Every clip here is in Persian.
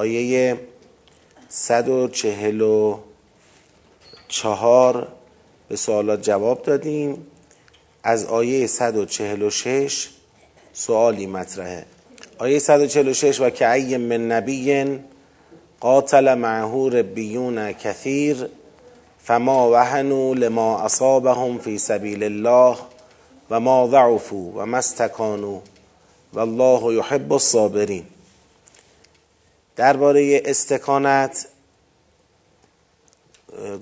آیه 144 به سوالات جواب دادیم. از آیه 146 سوالی مطرحه. آیه 146 و که ای من نبی قاتل معه ربیون کثیر فما وهنوا لما اصابهم فی سبیل الله و ما ضعفوا و ما استکانوا والله یحب الصابرین. درباره استکانت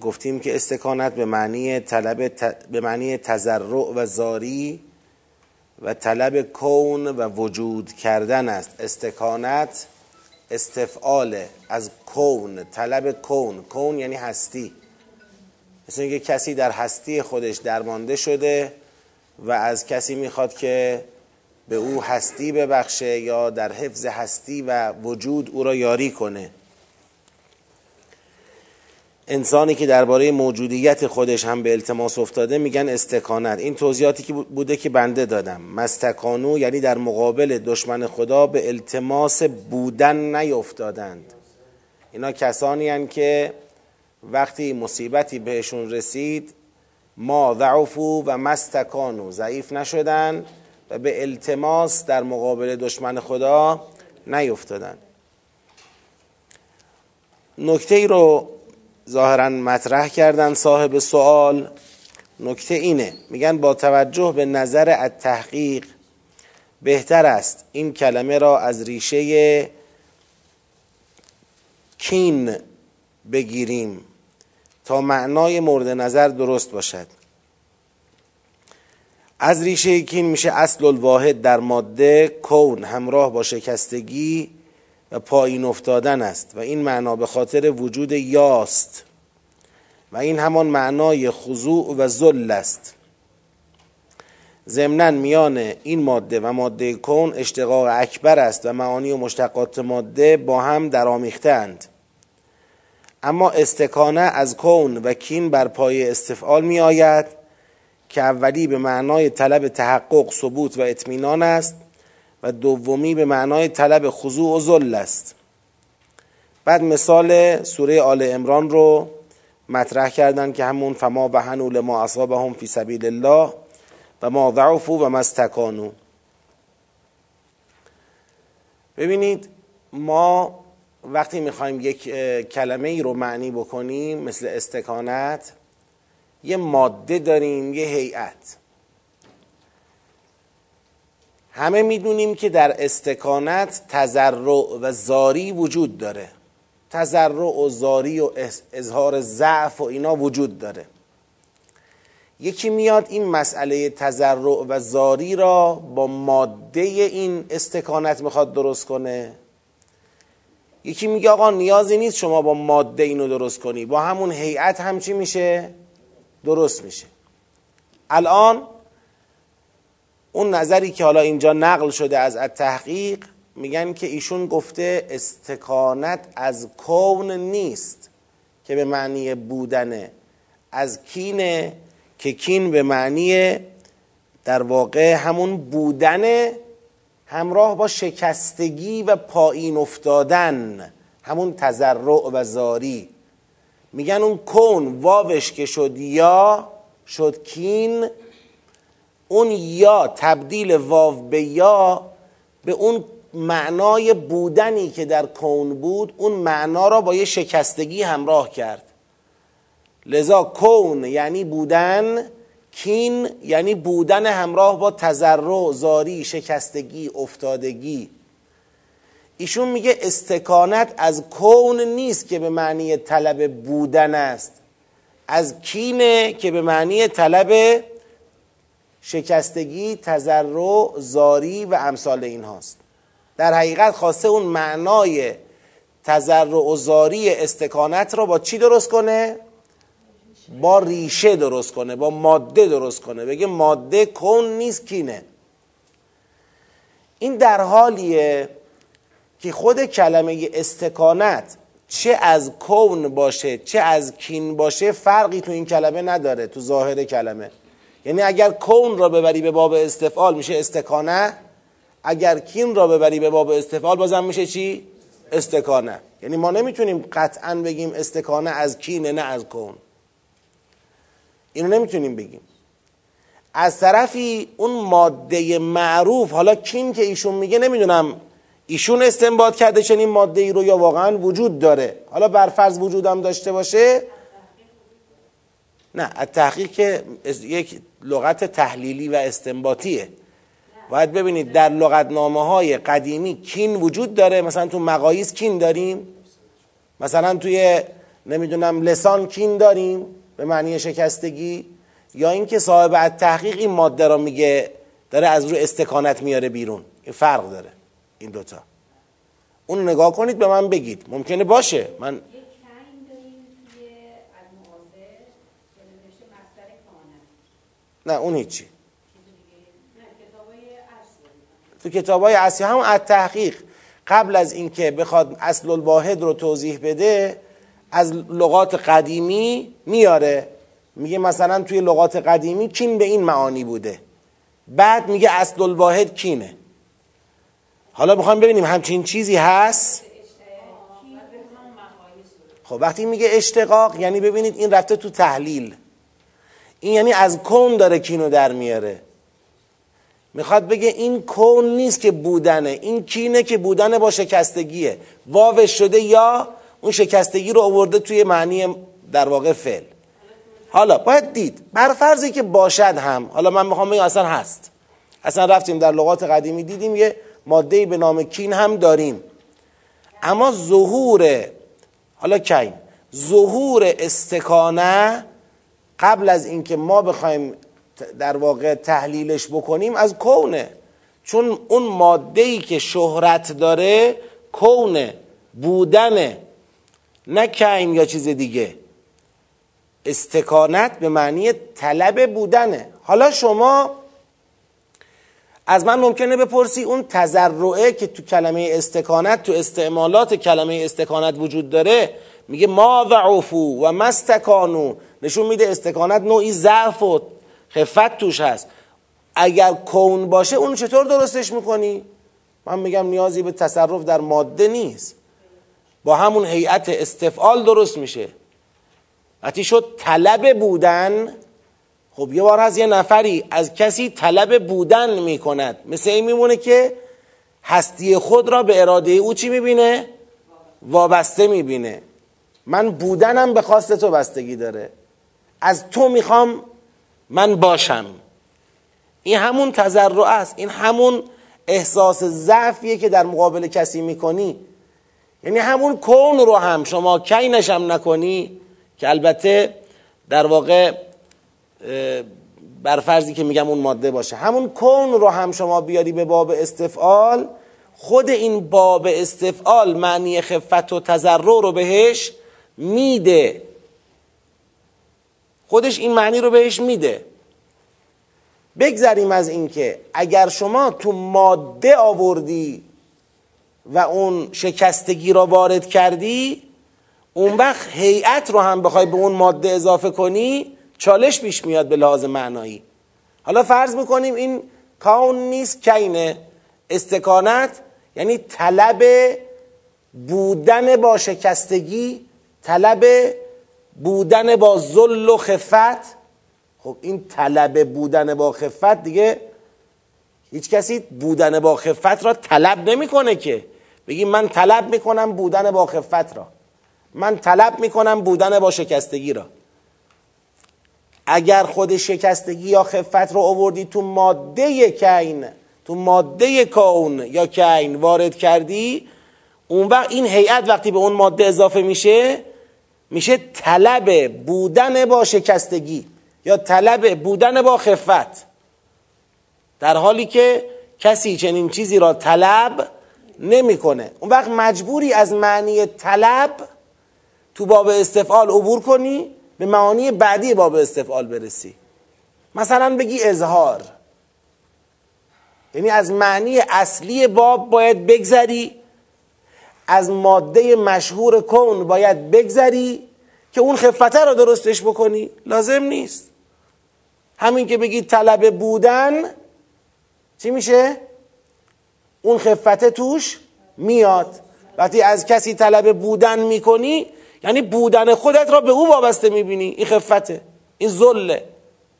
گفتیم که استکانت به معنی طلب به معنی تزرع و زاری و طلب کون و وجود کردن است. استکانت استفعال از کون طلب کون. کون یعنی هستی. مثل اینکه کسی در هستی خودش درمانده شده و از کسی می‌خواد که به او هستی ببخشه یا در حفظ هستی و وجود او را یاری کنه. انسانی که درباره موجودیت خودش هم به التماس افتاده میگن استکانت این توضیحاتی که بوده که بنده دادم. مستکانو یعنی در مقابل دشمن خدا به التماس بودن نیفتادند. اینا کسانی هن که وقتی مصیبتی بهشون رسید ما ضعفو و مستکانو ضعیف نشدن. و به التماس در مقابل دشمن خدا نیفتادن. نکته ای رو ظاهرا مطرح کردن صاحب سوال نکته اینه. میگن با توجه به نظر التحقیق بهتر است این کلمه را از ریشه کین بگیریم تا معنای مورد نظر درست باشد. از ریشه کین میشه اصل الواحد در ماده کون همراه با شکستگی و پایین افتادن است و این معنا به خاطر وجود یاست و این همان معنای خضوع و ذل است. ضمنا میان این ماده و ماده کون اشتقاق اکبر است و معانی و مشتقات ماده با هم درامیختند اما استکانه از کون و کین بر پای استفعال می آید که اولی به معنای طلب تحقق ثبوت و اطمینان است و دومی به معنای طلب خضوع و ذل است. بعد مثال سوره آل امران رو مطرح کردن که همون فما وهنوا لما اصابهم فی سبیل الله و ما ضعفوا و ما استکانوا. ببینید ما وقتی می‌خوایم یک کلمه ای رو معنی بکنیم مثل استکانت یه ماده داریم یه هیئت. همه می‌دونیم که در استکانت تزرع و زاری وجود داره. تزرع و زاری و اظهار ضعف و اینا وجود داره. یکی میاد این مسئله تزرع و زاری را با ماده این استکانت می‌خواد درست کنه. یکی میگه آقا نیازی نیست شما با ماده اینو درست کنی. با همون هیئت هم چی میشه؟ درست میشه. الان اون نظری که حالا اینجا نقل شده از التحقیق میگن که ایشون گفته استکانت از کون نیست که به معنی بودنه از کینه که کین به معنی در واقع همون بودن همراه با شکستگی و پایین افتادن همون تزرع و زاری. میگن اون کون واوش که شد یا شد کین اون یا تبدیل واو به یا به اون معنای بودنی که در کون بود اون معنا را با یه شکستگی همراه کرد. لذا کون یعنی بودن کین یعنی بودن همراه با تزرع زاری شکستگی افتادگی. ایشون میگه استکانت از کون نیست که به معنی طلب بودن است. از کینه که به معنی طلب شکستگی تزرع زاری و امثال این هاست در حقیقت خواسته اون معنای تزرع و زاری استکانت رو با چی درست کنه؟ با ریشه درست کنه با ماده درست کنه. بگه ماده کن نیست کینه. این در حالیه که خود کلمه استکانت چه از کون باشه چه از کین باشه فرقی تو این کلمه نداره تو ظاهر کلمه. یعنی اگر کون را ببری به باب استفعال میشه استکانه اگر کین را ببری به باب استفعال بازم میشه چی؟ استکانه. یعنی ما نمی‌تونیم قطعا بگیم استکانه از کینه نه از کون. اینو نمی‌تونیم بگیم. از طرفی اون ماده معروف حالا کین که ایشون میگه نمی‌دونم ایشون استنباط کرده چنین ماده ای رو یا واقعا وجود داره. حالا برفرض وجودم داشته باشه. نه تحقیق که یک لغت تحلیلی و استنباطیه. باید ببینید در لغتنامه های قدیمی کین وجود داره. مثلا تو مقاییس کین داریم. مثلا توی نمی‌دونم لسان کین داریم به معنی شکستگی. یا اینکه صاحب تحقیق این ماده را میگه داره از روی استکانت میاره بیرون. این فرق داره. این دوتا. اون نگاه کنید به من بگید. ممکنه باشه. من نه اون هیچی. تو کتاب های اصلی هم از تحقیق قبل از اینکه بخواد اصل الواحد رو توضیح بده از لغات قدیمی میاره. میگه مثلا توی لغات قدیمی کین به این معانی بوده؟ بعد میگه اصل الواحد کینه. حالا می‌خوایم ببینیم همچین چیزی هست؟ خب وقتی میگه اشتقاق یعنی ببینید این رفته تو تحلیل. این یعنی از کون داره کینو در میاره. می‌خواد بگه این کون نیست که بودنه این کینه که بودنه با شکستگیه. واوش شده یا اون شکستگی رو آورده توی معنی در واقع فعل. حالا باید دید بر فرضی که باشد هم حالا من می‌خوام بگم اصلا هست. اصلا رفتیم در لغات قدیمی دیدیم یه ماده به نام کین هم داریم. اما ظهور حالا کین ظهور استکانه قبل از اینکه ما بخوایم در واقع تحلیلش بکنیم از کونه. چون اون ماده ای که شهرت داره کونه بودنه. نه کین یا چیز دیگه. استکانت به معنی طلب بودنه. حالا شما از من ممکنه بپرسی اون تذرعه که تو کلمه استکانت تو استعمالات کلمه استکانت وجود داره میگه ما وعفو و مستکانو نشون میده استکانت نوعی ضعف و خفت توش هست. اگر کون باشه اون چطور درستش می‌کنی؟ من میگم نیازی به تصرف در ماده نیست. با همون هیئت استفعال درست میشه. وقتی شد طلب بودن خب یه بار از یه نفری از کسی طلب بودن می‌کند. مثل این میمونه که هستی خود را به اراده او چی می‌بینه؟ وابسته می‌بینه. من بودنم به خواست تو بستگی داره. از تو می‌خوام من باشم. این همون تذرع است. این همون احساس ضعفیه که در مقابل کسی می‌کنی. یعنی همون کون رو هم شما کینش هم نکنی؟ که البته در واقع بر فرضی که میگم اون ماده باشه. همون کون رو هم شما بیاری به باب استفعال خود این باب استفعال معنی خفت و تذرع رو بهش میده. خودش این معنی رو بهش میده. بگذریم از اینکه اگر شما تو ماده آوردی و اون شکستگی را وارد کردی اون وقت هیئت رو هم بخوای به اون ماده اضافه کنی چالش پیش میاد به لحاظ معنایی. حالا فرض می‌کنیم این کاون نیست کینه استکانت یعنی طلب بودن با شکستگی طلب بودن با ذل و خفت. خب این طلب بودن با خفت دیگه هیچ کسی بودن با خفت را طلب نمی‌کنه که. بگی من طلب می‌کنم بودن با خفت را. من طلب می‌کنم بودن با شکستگی را. اگر خود شکستگی یا خفت رو آوردی تو ماده کین تو ماده کون یا کین وارد کردی اون وقت این هیئت وقتی به اون ماده اضافه میشه میشه طلب بودن با شکستگی یا طلب بودن با خفت. در حالی که کسی چنین چیزی را طلب نمی‌کنه. اون وقت مجبوری از معنی طلب تو باب استفعال عبور کنی به معانی بعدی باب استفعال برسی. مثلا بگی اظهار. یعنی از معنی اصلی باب باید بگذری. از ماده مشهور کن باید بگذری که اون خفته رو درستش بکنی. لازم نیست. همین که بگی طلب بودن چی میشه؟ اون خفته توش میاد. وقتی از کسی طلب بودن می‌کنی یعنی بودن خودت را به او وابسته می‌بینی. این خفته. این ذله.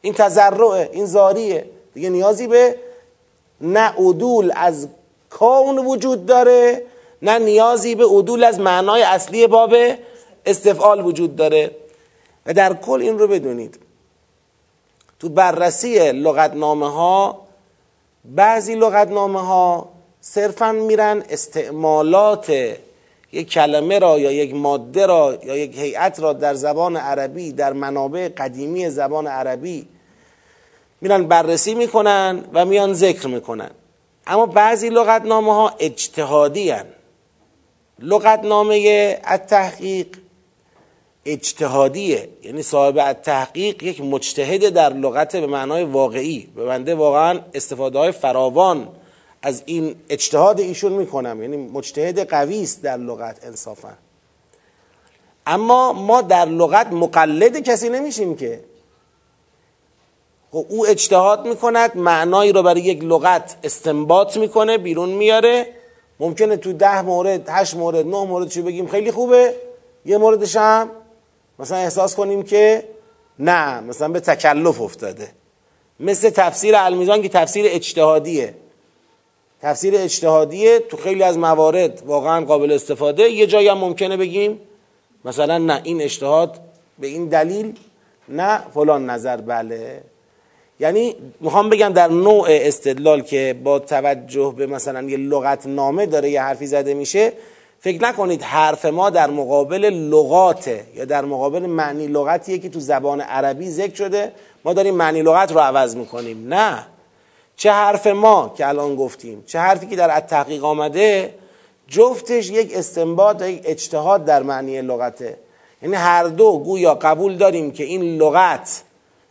این تضرعه. این زاریه. دیگه نیازی به نه عدول از کون وجود داره نه نیازی به عدول از معنای اصلی باب استفعال وجود داره. و در کل این رو بدونید. تو بررسی لغتنامه ها بعضی لغتنامه ها صرفا میرن استعمالات یک کلمه را یا یک ماده را یا یک هیئت را در زبان عربی در منابع قدیمی زبان عربی میرن بررسی می‌کنن و میان ذکر می‌کنن. اما بعضی لغتنامه ها اجتهادی هن. لغتنامه التحقیق اجتهادیه. یعنی صاحب تحقیق یک مجتهد در لغت به معنای واقعی. به بنده واقعا استفاده های فراوان. از این اجتهاد ایشون می‌کنم. یعنی مجتهد قوی است در لغت انصافا. اما ما در لغت مقلد کسی نمیشیم که. خب او اجتهاد می‌کند معنایی رو برای یک لغت استنباط می‌کنه بیرون میاره ممکنه تو ده مورد هشت مورد نه مورد چی بگیم خیلی خوبه. یه موردش هم مثلا احساس کنیم که نه مثلا به تکلف افتاده. مثل تفسیر المیزان که تفسیر اجتهادیه. تفسیر اجتهادیه تو خیلی از موارد واقعا قابل استفاده. یه جایی هم ممکنه بگیم مثلا نه این اجتهاد به این دلیل نه فلان نظر بله. یعنی می‌خوام بگم در نوع استدلال که با توجه به مثلا یه لغت نامه داره یه حرفی زده میشه فکر نکنید حرف ما در مقابل لغاته یا در مقابل معنی لغتیه که تو زبان عربی ذکر شده. ما داریم معنی لغت رو عوض می‌کنیم. نه. چه حرف ما که الان گفتیم. چه حرفی که در تحقیق آمده جفتش یک استنباط یک اجتهاد در معنی لغته. یعنی هر دو گویا قبول داریم که این لغت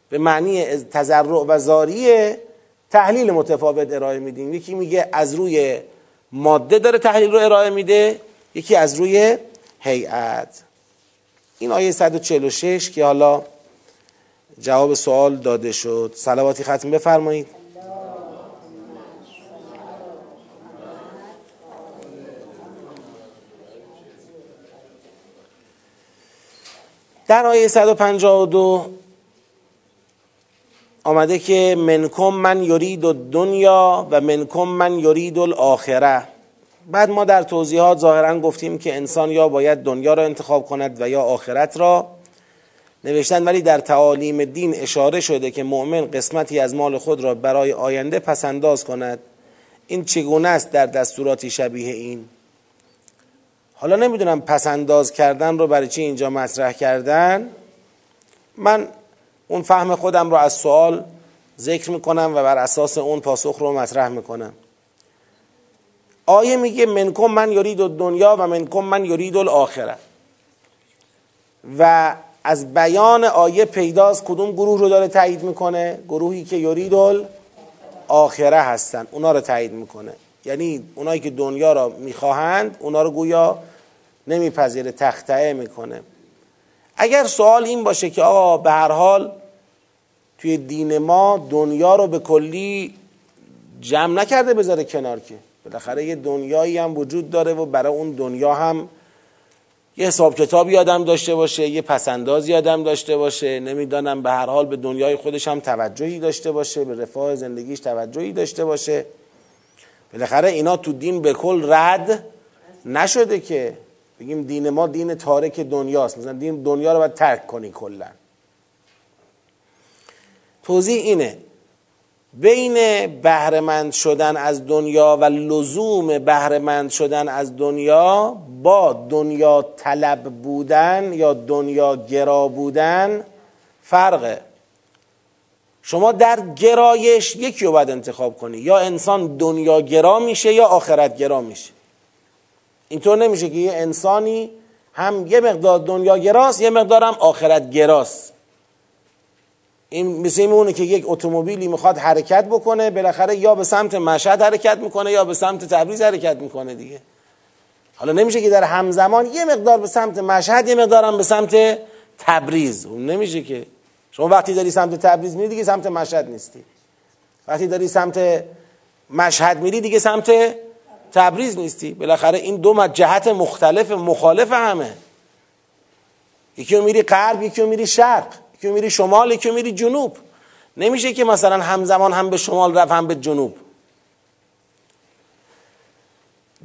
به معنی تزرع و زاریه تحلیل متفاوت ارائه میدیم. یکی میگه از روی ماده داره تحلیل رو ارائه میده یکی از روی هیئت. این آیه 146 که حالا جواب سوال داده شد. صلواتی ختم بفرمایید. در آیه 152 آمده که منکم من یرید دنیا و منکم من یرید الاخره. بعد ما در توضیحات ظاهرا گفتیم که انسان یا باید دنیا را انتخاب کند و یا آخرت را نوشتن ولی در تعالیم دین اشاره شده که مؤمن قسمتی از مال خود را برای آینده پسنداز کند. این چگونه است در دستوراتی شبیه این؟ حالا نمی‌دونم پسنداز کردن رو برای چی اینجا مطرح کردن. من اون فهم خودم رو از سوال ذکر می‌کنم و بر اساس اون پاسخ رو مطرح می‌کنم. آیه میگه منکم من یرید دنیا و منکم من یرید الاخره. و از بیان آیه پیداست کدوم گروه رو داره تایید می‌کنه؟ گروهی که یرید آخره هستن اونا رو تایید می‌کنه. یعنی اونایی که دنیا را می‌خواهند اونا رو گویا نمیپذیره تختعه می‌کنه. اگر سوال این باشه که آقا به هر حال توی دین ما دنیا رو به کلی جمع نکرده بذاره کنار که بالاخره یه دنیایی هم وجود داره و برای اون دنیا هم یه حساب کتابی آدم داشته باشه یه پسندازی آدم داشته باشه. نمی‌دانم به هر حال به دنیای خودش هم توجهی داشته باشه به رفاه زندگیش توجهی داشته باشه. بالاخره اینا تو دین به کل رد نشده که بگیم دین ما دین تارک دنیاست. مثلا دین دنیا رو باید ترک کنی کلا. توضیح اینه. بین بهرهمند شدن از دنیا و لزوم بهرهمند شدن از دنیا با دنیا طلب بودن یا دنیا گرا بودن فرقه. شما در گرایش یکی رو باید انتخاب کنی. یا انسان دنیا گرا میشه یا آخرت گرا میشه. اینطور نمیشه که یه انسانی هم یه مقدار دنیا گراست یه مقدار هم آخرت گراست. این مثل میمونه که یک اتومبیلی می‌خواد حرکت بکنه بالاخره یا به سمت مشهد حرکت می‌کنه یا به سمت تبریز حرکت می‌کنه دیگه. حالا نمیشه که در همزمان یه مقدار به سمت مشهد یه مقدار هم به سمت تبریز. اون نمیشه که شما وقتی داری سمت تبریز میری دیگه سمت مشهد نیستی. وقتی داری سمت مشهد میری دیگه سمت تبریز نیستی. بالاخره این دو جهت مختلف مخالف همه. یکی میری غرب یکی میری شرق. یکی میری شمال یکی میری جنوب. نمیشه که مثلا همزمان هم به شمال رفت هم به جنوب.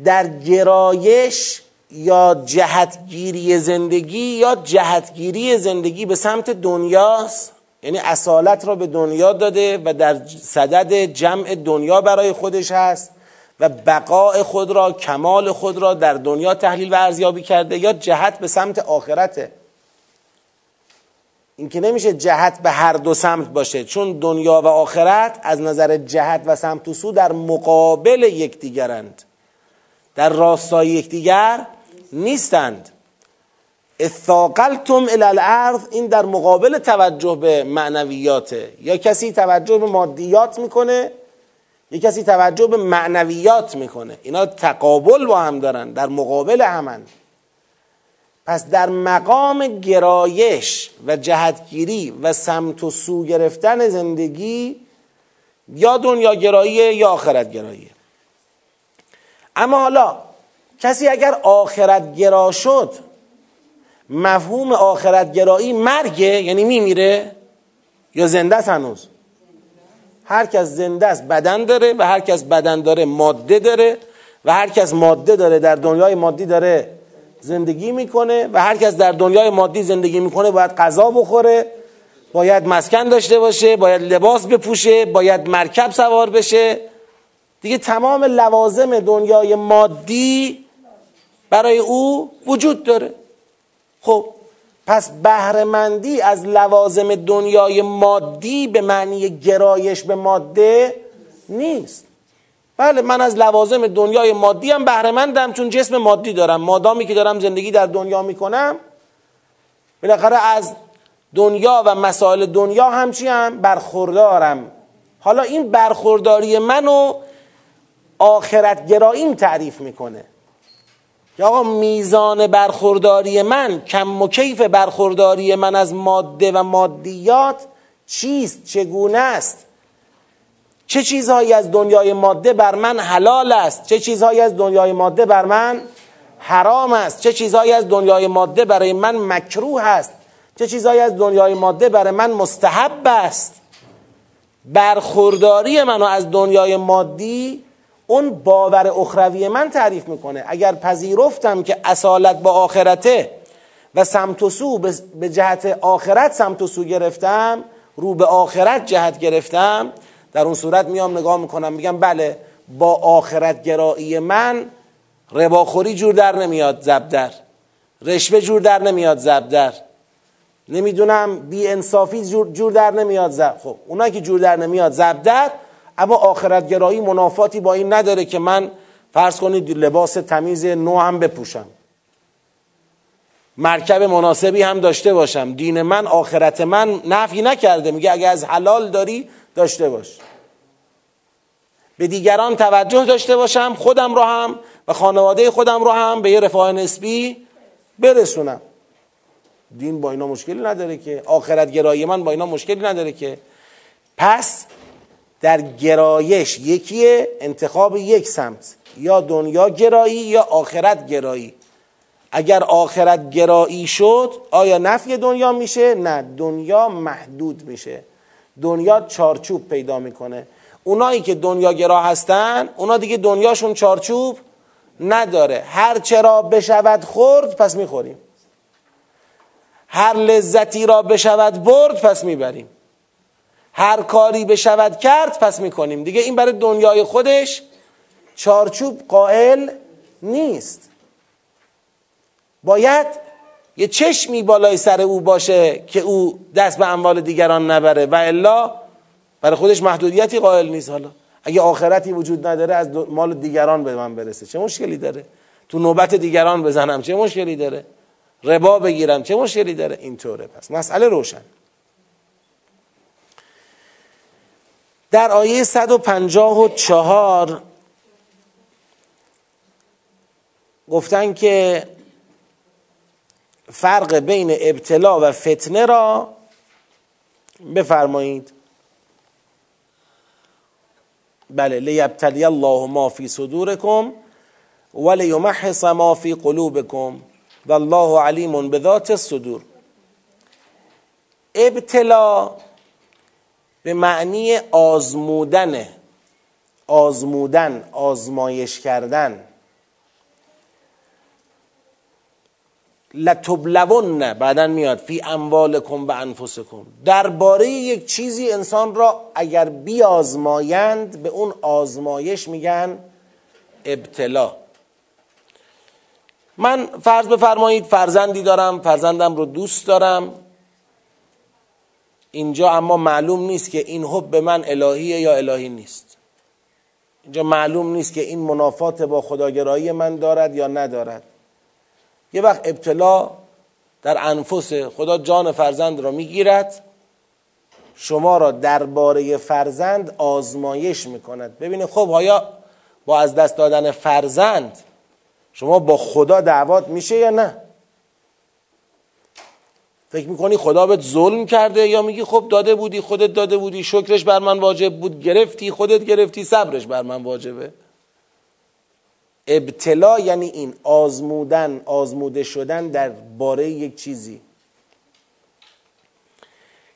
در گرایش یا جهتگیری زندگی یا جهتگیری زندگی به سمت دنیاست. یعنی اصالت را به دنیا داده و در صدد جمع دنیا برای خودش هست و بقاء خود را کمال خود را در دنیا تحلیل و ارزیابی کرده یا جهت به سمت آخرته. این که نمیشه جهت به هر دو سمت باشه چون دنیا و آخرت از نظر جهت و سمت و سو در مقابل یکدیگرند. در راستای یکدیگر نیستند. اثاقلتم الى الارض این در مقابل توجه به معنویاته. یا کسی توجه به مادیات می‌کنه یا کسی توجه به معنویات می‌کنه. اینا تقابل با هم دارن در مقابل همند پس در مقام گرایش و جهتگیری و سمت و سو گرفتن زندگی یا دنیا گرایی یا آخرت گرایی اما حالا کسی اگر آخرت گرا شد مفهوم آخرت گرایی مرگه یعنی میمیره؟ یا زنده است هنوز؟ هر کس زنده است بدن داره و هر کس بدن داره ماده داره و هر کس ماده داره در دنیای مادی داره زندگی می‌کنه و هر کس در دنیای مادی زندگی می‌کنه باید غذا بخوره باید مسکن داشته باشه باید لباس بپوشه باید مرکب سوار بشه. دیگه تمام لوازم دنیای مادی برای او وجود داره. خب پس بهرهمندی از لوازم دنیای مادی به معنی گرایش به ماده نیست. بله من از لوازم دنیای مادی هم بهرهمندم چون جسم مادی دارم. مادامی که دارم زندگی در دنیا می‌کنم بالاخره از دنیا و مسائل دنیا همچی هم برخوردارم. حالا این برخورداری منو آخرت گراییم تعریف می‌کنه. که آقا میزان برخورداری من کم و کیف برخورداری من از ماده و مادیات چیست؟ چگونه است؟ چه چیزهایی از دنیای ماده بر من حلال است؟ چه چیزهایی از دنیای ماده بر من حرام است؟ چه چیزهایی از دنیای ماده برای من مکروه است؟ چه چیزهایی از دنیای ماده برای من مستحب است؟ برخورداری منو از دنیای مادی اون باور اخروی من تعریف می‌کنه. اگر پذیرفتم که اصالت با آخرته و سمت و سو به جهت آخرت سمت و سو گرفتم رو به آخرت جهت گرفتم در اون صورت میام نگاه می‌کنم میگم بله با آخرت گرایی من رباخوری جور در نمیاد زبدر رشوه جور در نمیاد زبدر نمی‌دونم بی انصافی جور, در نمیاد زب خب اونایی که جور در نمیاد زبدر اما آخرت گرایی منافاتی با این نداره که من فرض کنید لباس تمیز نو هم بپوشم. مرکب مناسبی هم داشته باشم. دین من آخرت من نفی نکرده. میگه اگه از حلال داری داشته باش. به دیگران توجه داشته باشم خودم رو هم و خانواده خودم رو هم به یه رفاه نسبی برسونم. دین با اینا مشکلی نداره که. آخرت گرایی من با اینا مشکلی نداره که. پس در گرایش یکیه انتخاب یک سمت. یا دنیا گرایی یا آخرت گرایی. اگر آخرت گرایی شد آیا نفی دنیا میشه؟ نه دنیا محدود میشه. دنیا چارچوب پیدا می‌کنه. اونایی که دنیا گرا هستن اونا دیگه دنیاشون چارچوب نداره. هر چرا بشود خورد پس می‌خوریم. هر لذتی را بشود برد پس می‌بریم. هر کاری بشود کرد پس می‌کنیم. دیگه این برای دنیای خودش چارچوب قائل نیست. باید یه چشمی بالای سر او باشه که او دست به اموال دیگران نبره. و الا برای خودش محدودیتی قائل نیست. حالا اگه آخرتی وجود نداره از مال دیگران به من برسه. چه مشکلی داره؟ تو نوبت دیگران بزنم چه مشکلی داره؟ ربا بگیرم چه مشکلی داره؟ اینطوره. پس مسئله روشن. در آیه 154 گفتن که فرق بین ابتلا و فتنه را بفرمایید. بله لیبتلی الله ما فی صدورکم ولیمحص ما فی قلوبکم والله علیم بذات الصدور. ابتلا به معنی آزمودن آزمودن آزمایش کردن. لتبلون بعدا میاد فی اموالکم و انفسکم. درباره یک چیزی انسان را اگر بیازمایند به اون آزمایش میگن ابتلا. من فرض بفرمایید فرزندی دارم فرزندم رو دوست دارم. اینجا اما معلوم نیست که این حب به من الهیه یا الهی نیست. اینجا معلوم نیست که این منافات با خداگرایی من دارد یا ندارد. یه وقت ابتلا در انفس خدا جان فرزند را می‌گیرد شما را درباره فرزند آزمایش می‌کند. ببینید خب آیا با از دست دادن فرزند شما با خدا دعوات میشه یا نه؟ فکر می‌کنی خدا بهت ظلم کرده یا میگی خب داده بودی خودت داده بودی شکرش بر من واجب بود گرفتی خودت گرفتی صبرش بر من واجبه؟ ابتلا یعنی این آزمودن آزموده شدن در باره یک چیزی.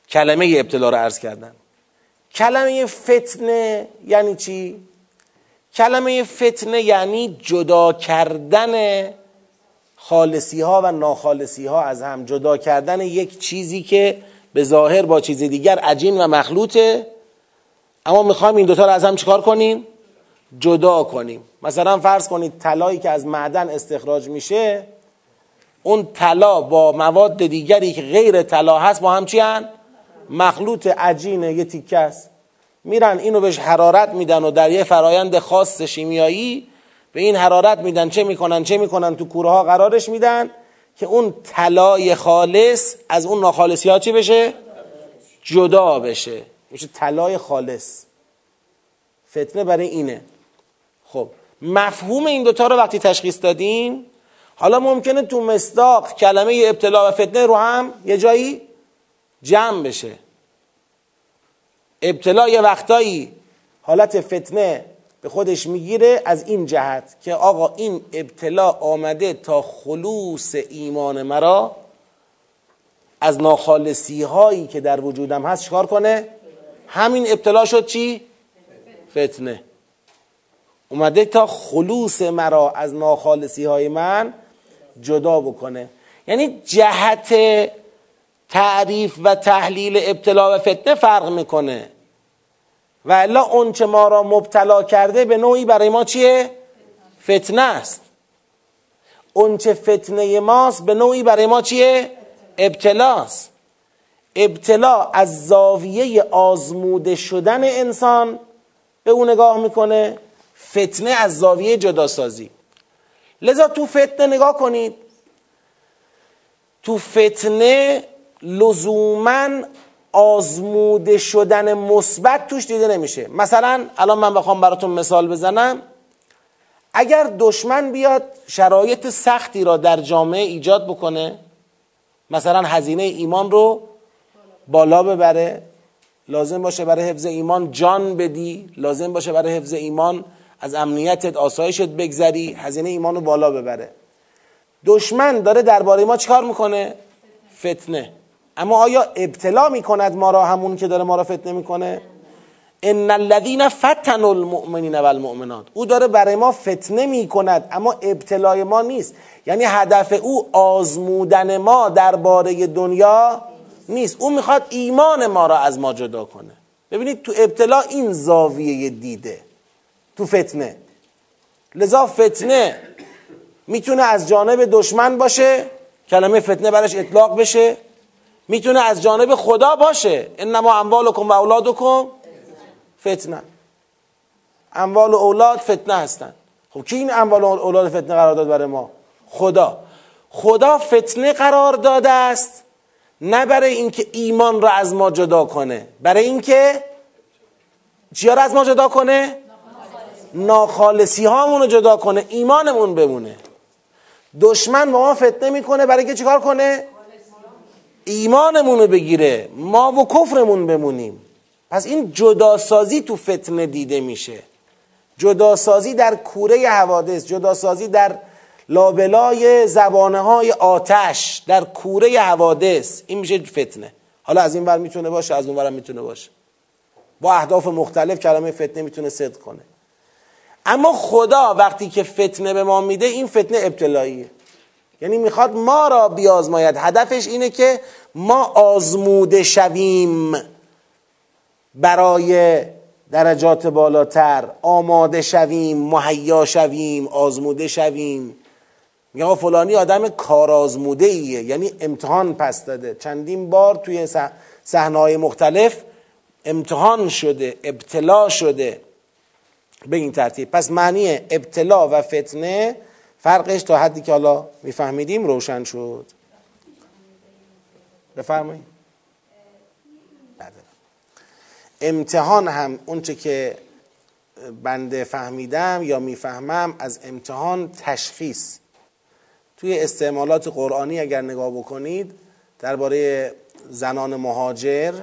کلمه ابتلا رو عرض کردن. کلمه فتنه یعنی چی؟ کلمه فتنه یعنی جدا کردن خالصی ها و ناخالصی ها از هم جدا کردن یک چیزی که به ظاهر با چیز دیگر عجین و مخلوطه اما می‌خوایم این دوتا رو از هم چیکار کنیم؟ جدا کنیم مثلا فرض کنید طلایی که از معدن استخراج میشه اون طلا با مواد دیگری که غیر طلا هست با هم چی؟ مخلوط عجین یه تیکه است میرن اینو بهش حرارت میدن و در یه فرایند خاص شیمیایی به این حرارت میدن چه می‌کنن چه می‌کنن تو کوره ها قرارش میدن که اون طلای خالص از اون ناخالصی ها چی بشه؟ جدا بشه. میشه طلای خالص. فتنه برای اینه. خب مفهوم این دوتا رو وقتی تشخیص دادیم حالا ممکنه تو مصداق کلمه ابتلا و فتنه رو هم یه جایی جمع بشه. ابتلا یه وقتایی حالت فتنه به خودش می‌گیره از این جهت که آقا این ابتلا آمده تا خلوص ایمان مرا از ناخالصی هایی که در وجودم هست چکار کنه؟ همین ابتلا شد چی؟ فتنه. اومده تا خلوص مرا از ناخالصی های من جدا بکنه. یعنی جهت تعریف و تحلیل ابتلا و فتنه فرق می‌کنه. و الا اونچه ما را مبتلا کرده به نوعی برای ما چیه؟ فتنه است اونچه فتنه ماست به نوعی برای ما چیه؟ ابتلاست ابتلا از زاویه آزموده شدن انسان به او نگاه می‌کنه فتنه از زاویه جداسازی لذا تو فتنه نگاه کنید تو فتنه لزوما آزموده شدن مثبت توش دیده نمیشه. مثلا الان من بخوام براتون مثال بزنم. اگر دشمن بیاد شرایط سختی را در جامعه ایجاد بکنه مثلا هزینه ایمان رو بالا ببره لازم باشه برای حفظ ایمان جان بدی لازم باشه برای حفظ ایمان از امنیتت آسایشت بگذری هزینه ایمان رو بالا ببره. دشمن داره درباره ما چیکار می‌کنه؟ فتنه. اما آیا ابتلا می‌کند ما را همون که داره ما را فتنه می‌کنه؟ ان الذين فتنوا المؤمنین والمؤمنات. او داره برای ما فتنه می‌کند اما ابتلای ما نیست. یعنی هدف او آزمودن ما درباره دنیا نیست. او می‌خواد ایمان ما را از ما جدا کنه. ببینید تو ابتلا این زاویه دیده. تو فتنه. لذا فتنه می‌تونه از جانب دشمن باشه کلمه فتنه برش اطلاق بشه. می‌تونه از جانب خدا باشه. انما اموالکم و اولادکم فتنه. اموال و اولاد فتنه هستن. خب کی این اموال و اولاد فتنه قرار داد برای ما؟ خدا. خدا فتنه قرار داده است نه برای اینکه ایمان را از ما جدا کنه. برای اینکه چیا را از ما جدا کنه؟ ناخالصی هامون رو جدا کنه. ایمانمون بمونه. دشمن با ما فتنه می‌کنه. برای که چیکار کنه؟ ایمانمون رو بگیره ما و کفرمون بمونیم. پس این جداسازی تو فتنه دیده میشه. جداسازی در کوره حوادث جداسازی در لابلای زبانه های آتش در کوره حوادث. این میشه فتنه. حالا از این ور می‌تونه باشه از اون ورم می‌تونه باشه. با اهداف مختلف کلمه فتنه می‌تونه صدق کنه. اما خدا وقتی که فتنه به ما میده این فتنه ابتلاییه. یعنی می‌خواد ما را بیازماید. هدفش اینه که ما آزموده شویم برای درجات بالاتر. آماده شویم مهیا شویم آزموده شویم. یا فلانی آدم کارآزموده ایه یعنی امتحان پس داده. چندین بار توی صحنه‌های مختلف امتحان شده ابتلا شده. به این ترتیب. پس معنی ابتلا و فتنه فرقش تا حدی که حالا میفهمیدیم روشن شد. بفرمایید. امتحان هم اونچه که بنده فهمیدم یا می‌فهمم از امتحان تشخیص. توی استعمالات قرآنی اگر نگاه بکنید درباره زنان مهاجر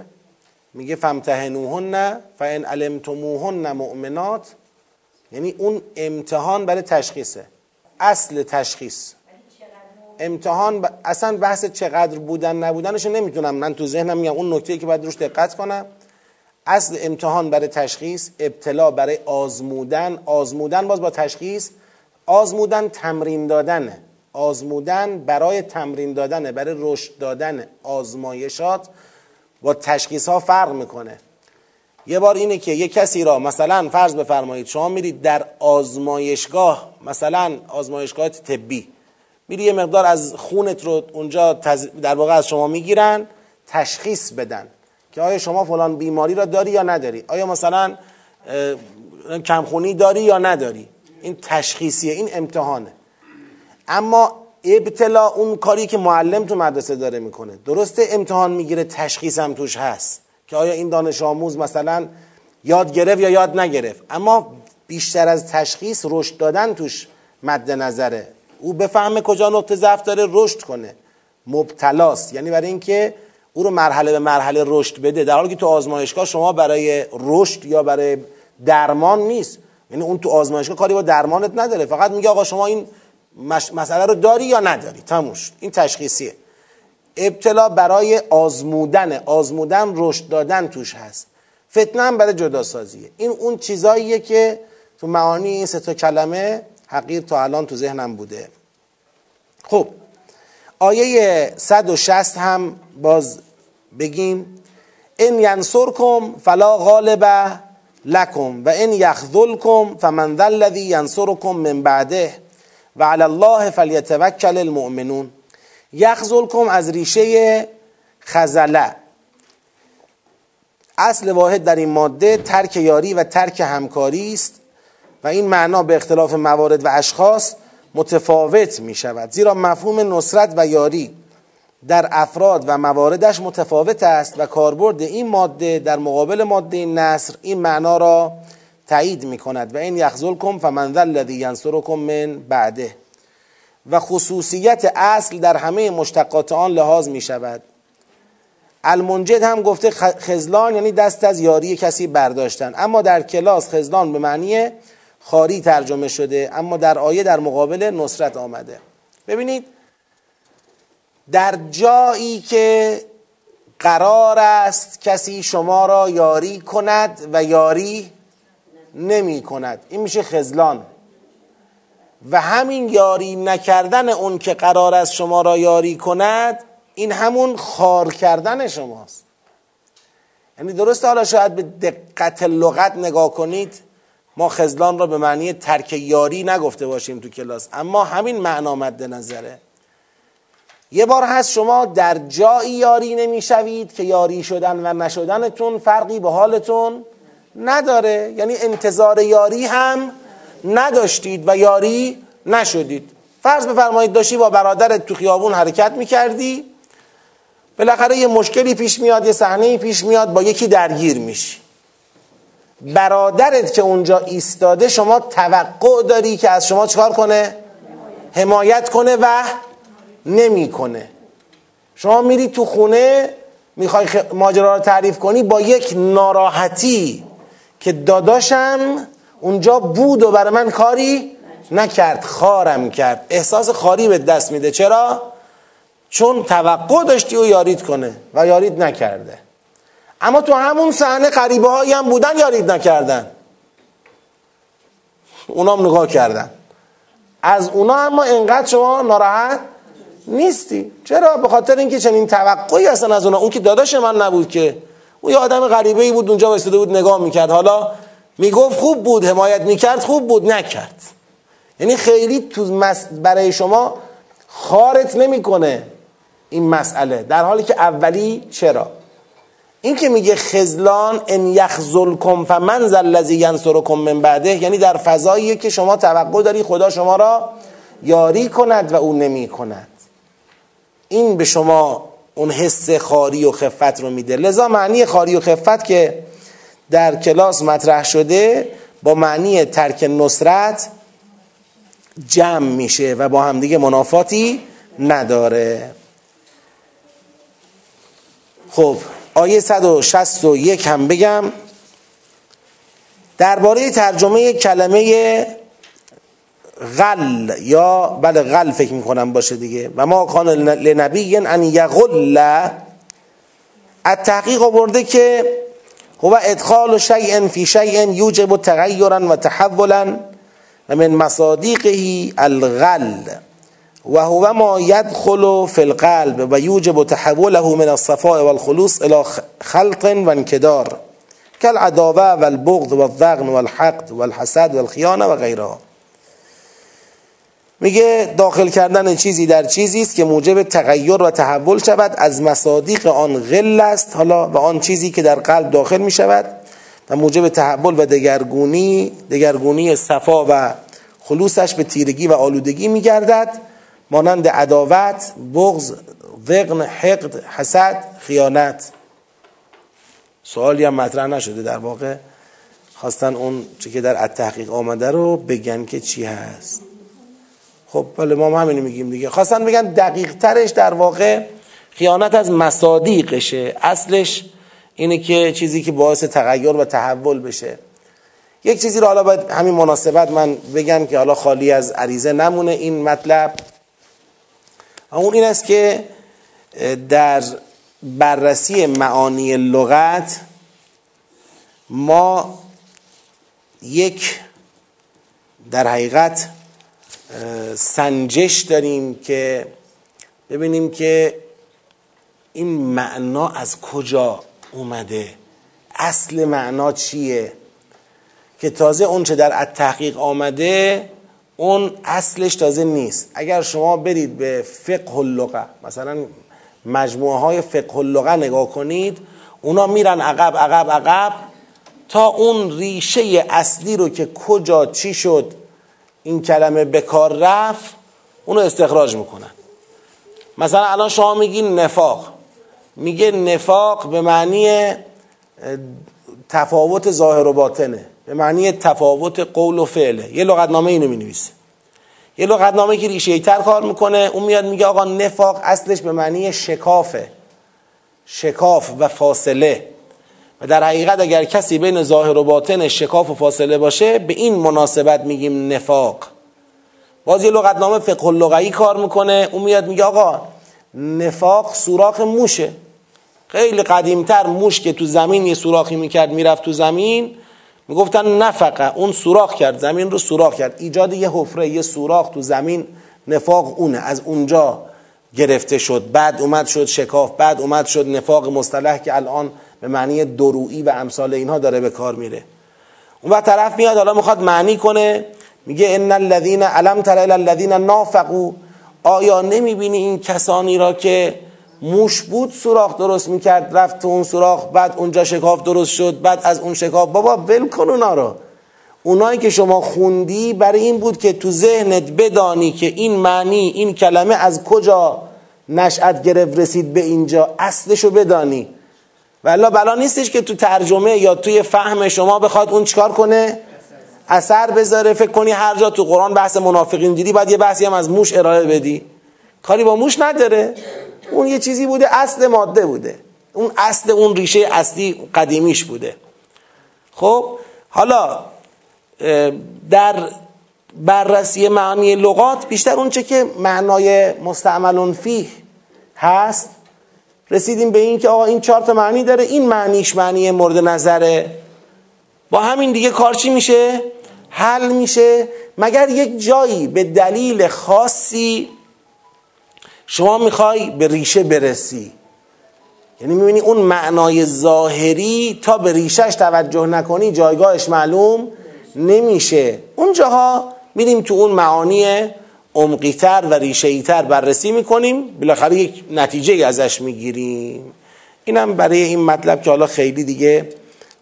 میگه فامتحنوهن فان علمتموهن مؤمنات. یعنی اون امتحان برای تشخیصه. اصل تشخیص. امتحان ب... اصلا بحث چقدر بودن نبودنش نمی‌تونم. من تو ذهنم میگم اون نکته که باید روش دقت کنم. اصل امتحان برای تشخیص ابتلا برای آزمودن. آزمودن باز با تشخیص. آزمودن تمرین دادنه آزمودن برای تمرین دادنه برای رشد دادن آزمایشات با تشخیص ها فرق می‌کنه. یه بار اینه که یه کسی را مثلا فرض بفرمایید شما میرید در آزمایشگاه مثلا آزمایشگاه طبی. میری یه مقدار از خونت رو اونجا در واقع از شما می‌گیرن تشخیص بدن که آیا شما فلان بیماری را داری یا نداری؟ آیا مثلا کمخونی داری یا نداری؟ این تشخیصیه این امتحانه. اما ابتلا اون کاری که معلم تو مدرسه داره می‌کنه. درسته امتحان می‌گیره تشخیص هم توش هست. که آیا این دانش آموز مثلا یاد گرفت یا یاد نگرفت؟ اما بیشتر از تشخیص رشد دادن توش مد نظره. او بفهمه کجا نقطه ضعف داره رشد کنه. مبتلاست. یعنی برای اینکه او رو مرحله به مرحله رشد بده. در حالی که تو آزمایشگاه شما برای رشد یا برای درمان نیست. یعنی اون تو آزمایشگاه کاری با درمانت نداره. فقط میگه آقا شما این مسئله رو داری یا نداری؟ تموش این تشخیصیه. ابتلا برای آزمودن آزمودن رشد دادن توش هست. فتنه هم برای جدا سازیه این اون چیزاییه که تو معانی این سه تا کلمه حقیر تا الان تو ذهنم بوده. خب آیه 160 هم باز بگیم ان ینصرکم فلا غالب لکم و ان یخذلکم فمن ذا الذی ینصرکم من بعده و علی الله فلیتوکل المؤمنون. یخذلکم از ریشه خزله. اصل واحد در این ماده ترک یاری و ترک همکاری است و این معنا به اختلاف موارد و اشخاص متفاوت می شود. زیرا مفهوم نصرت و یاری در افراد و مواردش متفاوت است و کاربرد این ماده در مقابل ماده نصر این معنا را تایید می کند. و این یخزلکم فمن ذا الذی ینصرکم من بعده. و خصوصیت اصل در همه مشتقات آن لحاظ می شود المنجد هم گفته خزلان یعنی دست از یاری کسی برداشتن. اما در کلاس خزلان به معنی خاری ترجمه شده اما در آیه در مقابل نصرت آمده. ببینید در جایی که قرار است کسی شما را یاری کند و یاری نمی کند این میشه خزلان. و همین یاری نکردن اون که قرار است شما را یاری کند این همون خار کردن شماست. یعنی درسته حالا شاید به دقت لغت نگاه کنید ما خزلان را به معنی ترک یاری نگفته باشیم تو کلاس اما همین معنا مد نظره. یه بار هست شما در جایی یاری نمی‌شوید که یاری شدن و نشدنتون فرقی به حالتون نداره. یعنی انتظار یاری هم نداشتید و یاری نشدید. فرض بفرمایید داشتی با برادرت تو خیابون حرکت می‌کردی بالاخره یه مشکلی پیش میاد یه صحنه پیش میاد با یکی درگیر میشی. برادرت که اونجا ایستاده شما توقع داری که از شما چکار کنه؟ حمایت کنه و نمی‌کنه. شما میری تو خونه می‌خوای ماجرا رو تعریف کنی با یک ناراحتی که داداشم اونجا بود و برای من کاری نکرد خارم کرد. احساس خاری به دست میده. چرا؟ چون توقع داشتی و یارید کنه و یارید نکرده. اما تو همون صحنه قریبه هایی هم بودن یارید نکردن. اونام نگاه کردن. از اونا اما انقدر شما ناراحت نیستی. چرا؟ به خاطر اینکه چنین توقعی اصلا از اونا. اون که داداش من نبود که. او یه آدم غریبه ای بود اونجا وایساده بود نگاه می‌کرد. حالا می‌گفت خوب بود حمایت می‌کرد خوب بود نکرد. یعنی خیلی تو برای شما خارت نمی‌کنه این مسئله در حالی که اولی چرا؟ این که میگه خزلان ان یخذلکم فمن ذا الذی ینصرکم من بعده یعنی در فضاییه که شما توقع داری خدا شما را یاری کند و او نمی کند. این به شما اون حس خاری و خفت رو میده. لذا معنی خاری و خفت که در کلاس مطرح شده با معنی ترک نصرت جمع میشه و با همدیگه منافاتی نداره. خب آیه 161 هم بگم. درباره ترجمه کلمه غل یا بله غل فکر می‌کنم باشه دیگه. و ما کان لنبی ان یغل. التحقیق آورده که هو ادخال شیء فی شیء یوجب تغیرا و تحولا و من مصادیقه الغل. و هو ما يدخل في القلب و یوجب تحوله من الصفاء والخلوص الى خلط و انکدار. كالعداوه والبغض والضغن والحقد والحسد والخیانه و غیرها. میگه داخل کردن چیزی در چیزی است که موجب تغییر و تحول شود از مصادیق آن غل است حالا و آن چیزی که در قلب داخل می شود و موجب تحول و دگرگونی دگرگونی صفا و خلوصش به تیرگی و آلودگی می گردد مانند عداوت، بغض، ضغن، حقد، حسد، خیانت. سوالی هم مطرح نشده در واقع. خواستن اون چی که در التحقیق آمده رو بگن که چی هست. خب بله ما هم همینو میگیم دیگه. خواستن بگن دقیق ترش در واقع خیانت از مصادیقشه. اصلش اینه که چیزی که باعث تغییر و تحول بشه. یک چیزی رو حالا باید همین مناسبت من بگم که حالا خالی از عریضه نمونه این مطلب. اون این است که در بررسی معانی لغت ما یک در حقیقت سنجش داریم که ببینیم که این معنا از کجا اومده. اصل معنا چیه؟ که تازه اون چه در تحقیق آمده اون اصلش تازه نیست. اگر شما برید به فقه اللغه مثلا مجموعه های فقه اللغه نگاه کنید اونا میرن عقب عقب عقب تا اون ریشه اصلی رو که کجا چی شد این کلمه به کار رفت اونو استخراج می‌کنن. مثلا الان شما میگین نفاق. میگه نفاق به معنی تفاوت ظاهر و باطنه. به معنی تفاوت قول و فعله. یه لغتنامه اینو می‌نویسه. یه لغتنامه که ریشه تر کار می‌کنه اون میاد میگه آقا نفاق اصلش به معنی شکافه. شکاف و فاصله. و در حقیقت اگر کسی بین ظاهر و باطن شکاف و فاصله باشه به این مناسبت میگیم نفاق. باز یه لغتنامه فقه اللغوی کار می‌کنه اون میاد میگه آقا نفاق سوراخ موشه. خیلی قدیمتر موش که تو زمین یه سوراخی می‌کرد می‌رفت تو زمین می‌گفتن نفقه اون سوراخ کرد زمین رو سوراخ کرد. ایجاد یه حفره یه سوراخ تو زمین نفاق اونه. از اونجا گرفته شد. بعد اومد شد شکاف بعد اومد شد نفاق مصطلح که الان به معنی درویی و امثال اینها داره به کار میره. اون وقت طرف میاد حالا می‌خواد معنی کنه میگه ان الذين علم تر الى الذين نافقوا آیا نمی‌بینی این کسانی را که موش بود سوراخ درست می‌کرد رفت تو اون سوراخ بعد اونجا شکاف درست شد بعد از اون شکاف؟ بابا ول کن اونا رو. اونایی که شما خوندی برای این بود که تو ذهنت بدانی که این معنی این کلمه از کجا نشأت گرفت رسید به اینجا. اصلشو بدانی. ولی بلا نیستش که تو ترجمه یا توی فهم شما بخواد اون چیکار کنه؟ اثر بذاره فکر کنی هر جا تو قرآن بحث منافقین دیدی بعد یه بحثی هم از موش ارائه بدی. کاری با موش نداره. اون یه چیزی بوده اصل ماده بوده. اون اصل اون ریشه اصلی قدیمیش بوده. خب حالا در بررسی معنی لغات بیشتر اونچه که معنای مستعملون فیه هست. رسیدیم به این که آقا این چهار تا معنی داره این معنیش معنی مورد نظره. با همین دیگه کار چی میشه؟ حل میشه. مگر یک جایی به دلیل خاصی شما می‌خوای به ریشه برسی؟ یعنی می‌بینی اون معنای ظاهری تا به ریشهش توجه نکنی جایگاهش معلوم نمیشه. اون جاها میریم تو اون معانی عمقیتر و ریشهیتر بررسی می‌کنیم. بالاخره یک نتیجه ازش می‌گیریم. اینم برای این مطلب که حالا خیلی دیگه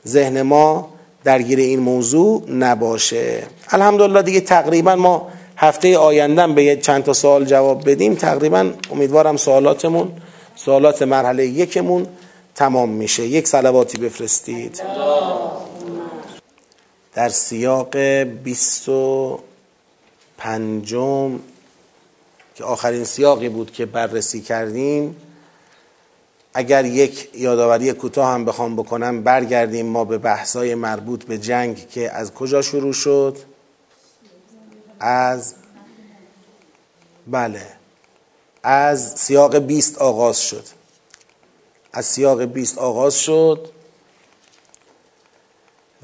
ذهن ما درگیر این موضوع نباشه. الحمدلله دیگه تقریبا ما هفته آیندهم به چند تا سوال جواب بدیم. تقریبا امیدوارم سوالاتمون سوالات مرحله یکمون تمام میشه. یک سلواتی بفرستید. در سیاق بیست و پنجم که آخرین سیاقی بود که بررسی کردیم اگر یک یادآوری کوتاه هم بخوام بکنم برگردیم ما به بحثای مربوط به جنگ که از کجا شروع شد؟ از بله. از سیاق بیست آغاز شد. از سیاق بیست آغاز شد.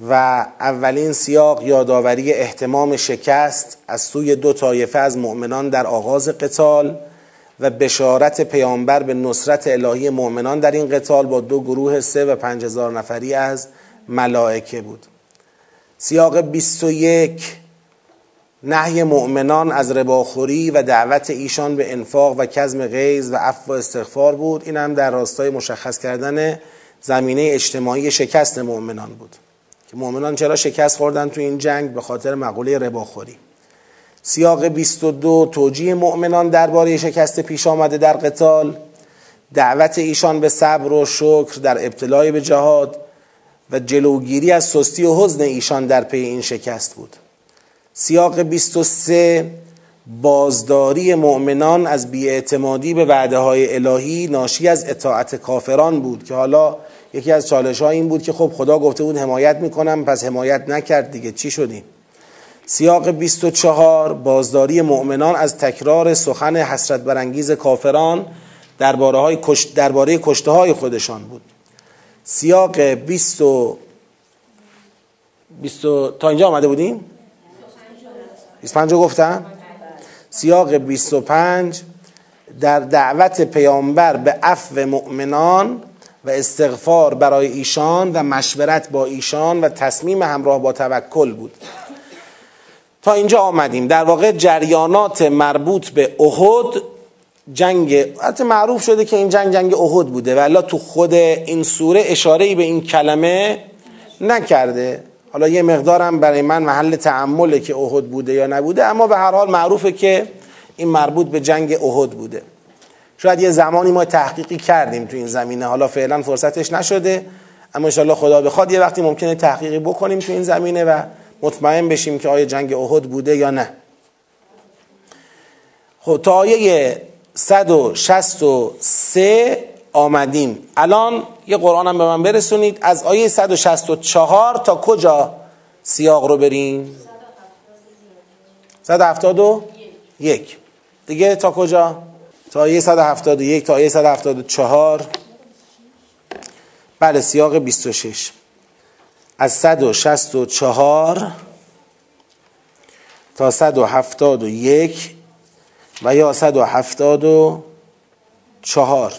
و اولین سیاق یادآوری احتمام شکست از سوی دو طایفه از مؤمنان در آغاز قتال و بشارت پیامبر به نصرت الهی مؤمنان در این قتال با دو گروه سه و پنج هزار نفری از ملائکه بود. سیاق 21 نهی مؤمنان از رباخوری و دعوت ایشان به انفاق و کزم غیظ و عفو و استغفار بود. این هم در راستای مشخص کردن زمینه اجتماعی شکست مؤمنان بود. که مؤمنان چرا شکست خوردن تو این جنگ به خاطر مقوله رباخوری. سیاق 22 توجیه مؤمنان درباره شکست پیش آمده در قتال. دعوت ایشان به صبر و شکر در ابتلای به جهاد و جلوگیری از سستی و حزن ایشان در پی این شکست بود. سیاق 23 بازداری مؤمنان از بیاعتمادی به وعده های الهی ناشی از اطاعت کافران بود که حالا یکی از چالش ها این بود که خب خدا گفته بود حمایت می‌کنم پس حمایت نکرد دیگه. چی شدیم سیاق 24 بازداری مؤمنان از تکرار سخن حسرت برانگیز کافران درباره های کشت درباره کشته های خودشان بود. سیاق 20 20 تا اینجا آمده بودیم؟ 25 گفتم سیاق 25 در دعوت پیامبر به عفو مؤمنان و استغفار برای ایشان و مشورت با ایشان و تصمیم همراه با توکل بود. تا اینجا آمدیم. در واقع جریانات مربوط به احد جنگ البته معروف شده که این جنگ جنگ احد بوده ولی تو خود این سوره اشاره به این کلمه نکرده. حالا یه مقدارم برای من محل تعمله که احد بوده یا نبوده اما به هر حال معروفه که این مربوط به جنگ احد بوده. شاید یه زمانی ما تحقیقی کردیم تو این زمینه. حالا فعلا فرصتش نشده. اما انشاءالله خدا بخواد یه وقتی ممکنه تحقیقی بکنیم تو این زمینه و مطمئن بشیم که آیا جنگ احد بوده یا نه. خب تا آیه 163 آمدیم. الان یه قرآن هم به من برسونید. از آیه 164 تا کجا سیاق رو بریم؟ 171 دیگه تا کجا؟ آیه 171 تا آیه 174 بله سیاق 26 از 164 تا 171 و یا 174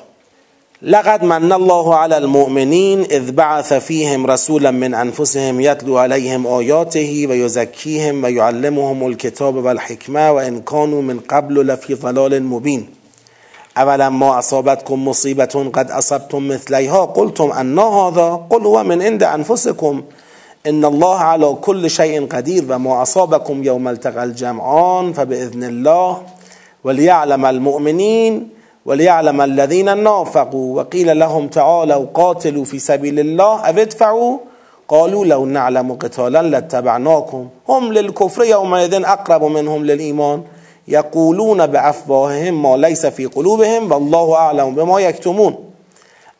لقد من الله على المؤمنين اذ بعث فيهم رسولا من انفسهم يتلو عليهم آياته ويزكيهم ويعلمهم الكتاب والحكمة وإن كانوا من قبل لفي ضلال مبين اولا ما اصابتكم مصیبة قد اصبتم مثلیها قلتم أنا هذا قل هو من عند انفسكم ان الله على كل شيء قدير وما اصابكم يوم التقى الجمعان فباذن الله وليعلم المؤمنين وليعلم الذين نافقوا وقيل لهم تعالوا قاتلوا في سبيل الله أو ادفعوا قالوا لو نعلم قتالا لاتبعناكم هم للكفر يومئذ اقرب منهم للايمان یقولون به افواههم ما لیس فی قلوبهم والله اعلم بما یکتمون.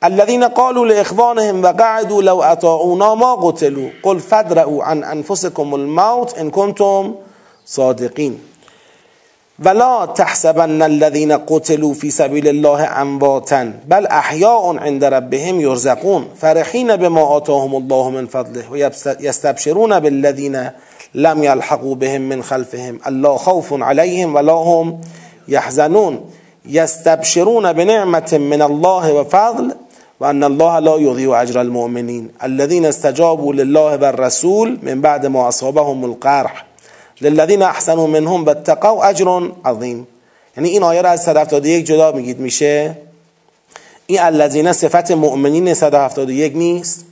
الذين قالوا لاخوانهم وقعدوا لو اطاعونا ما قتلوا. قل فادرؤوا عن انفسكم الموت ان كنتم صادقين ولا تحسبن الذين قتلوا في سبيل الله امواتا بل احیاء عند ربهم يرزقون فرحين بما آتاهم الله من فضله ويستبشرون بالذين لم يلحقوا بهم من خلفهم. الله خوف عليهم ولا هم يحزنون. يستبشرون بنعمة من الله وفضل وأن الله لا يضيع أجر المؤمنين. الذين استجابوا لله والرسول من بعد ما أصابهم القرح. للذین أحسنوا منهم بتقوا أجر عظیم یعنی این آیه را از 171 جدا میگید میشه این الذین صفت مؤمنین 171 نیست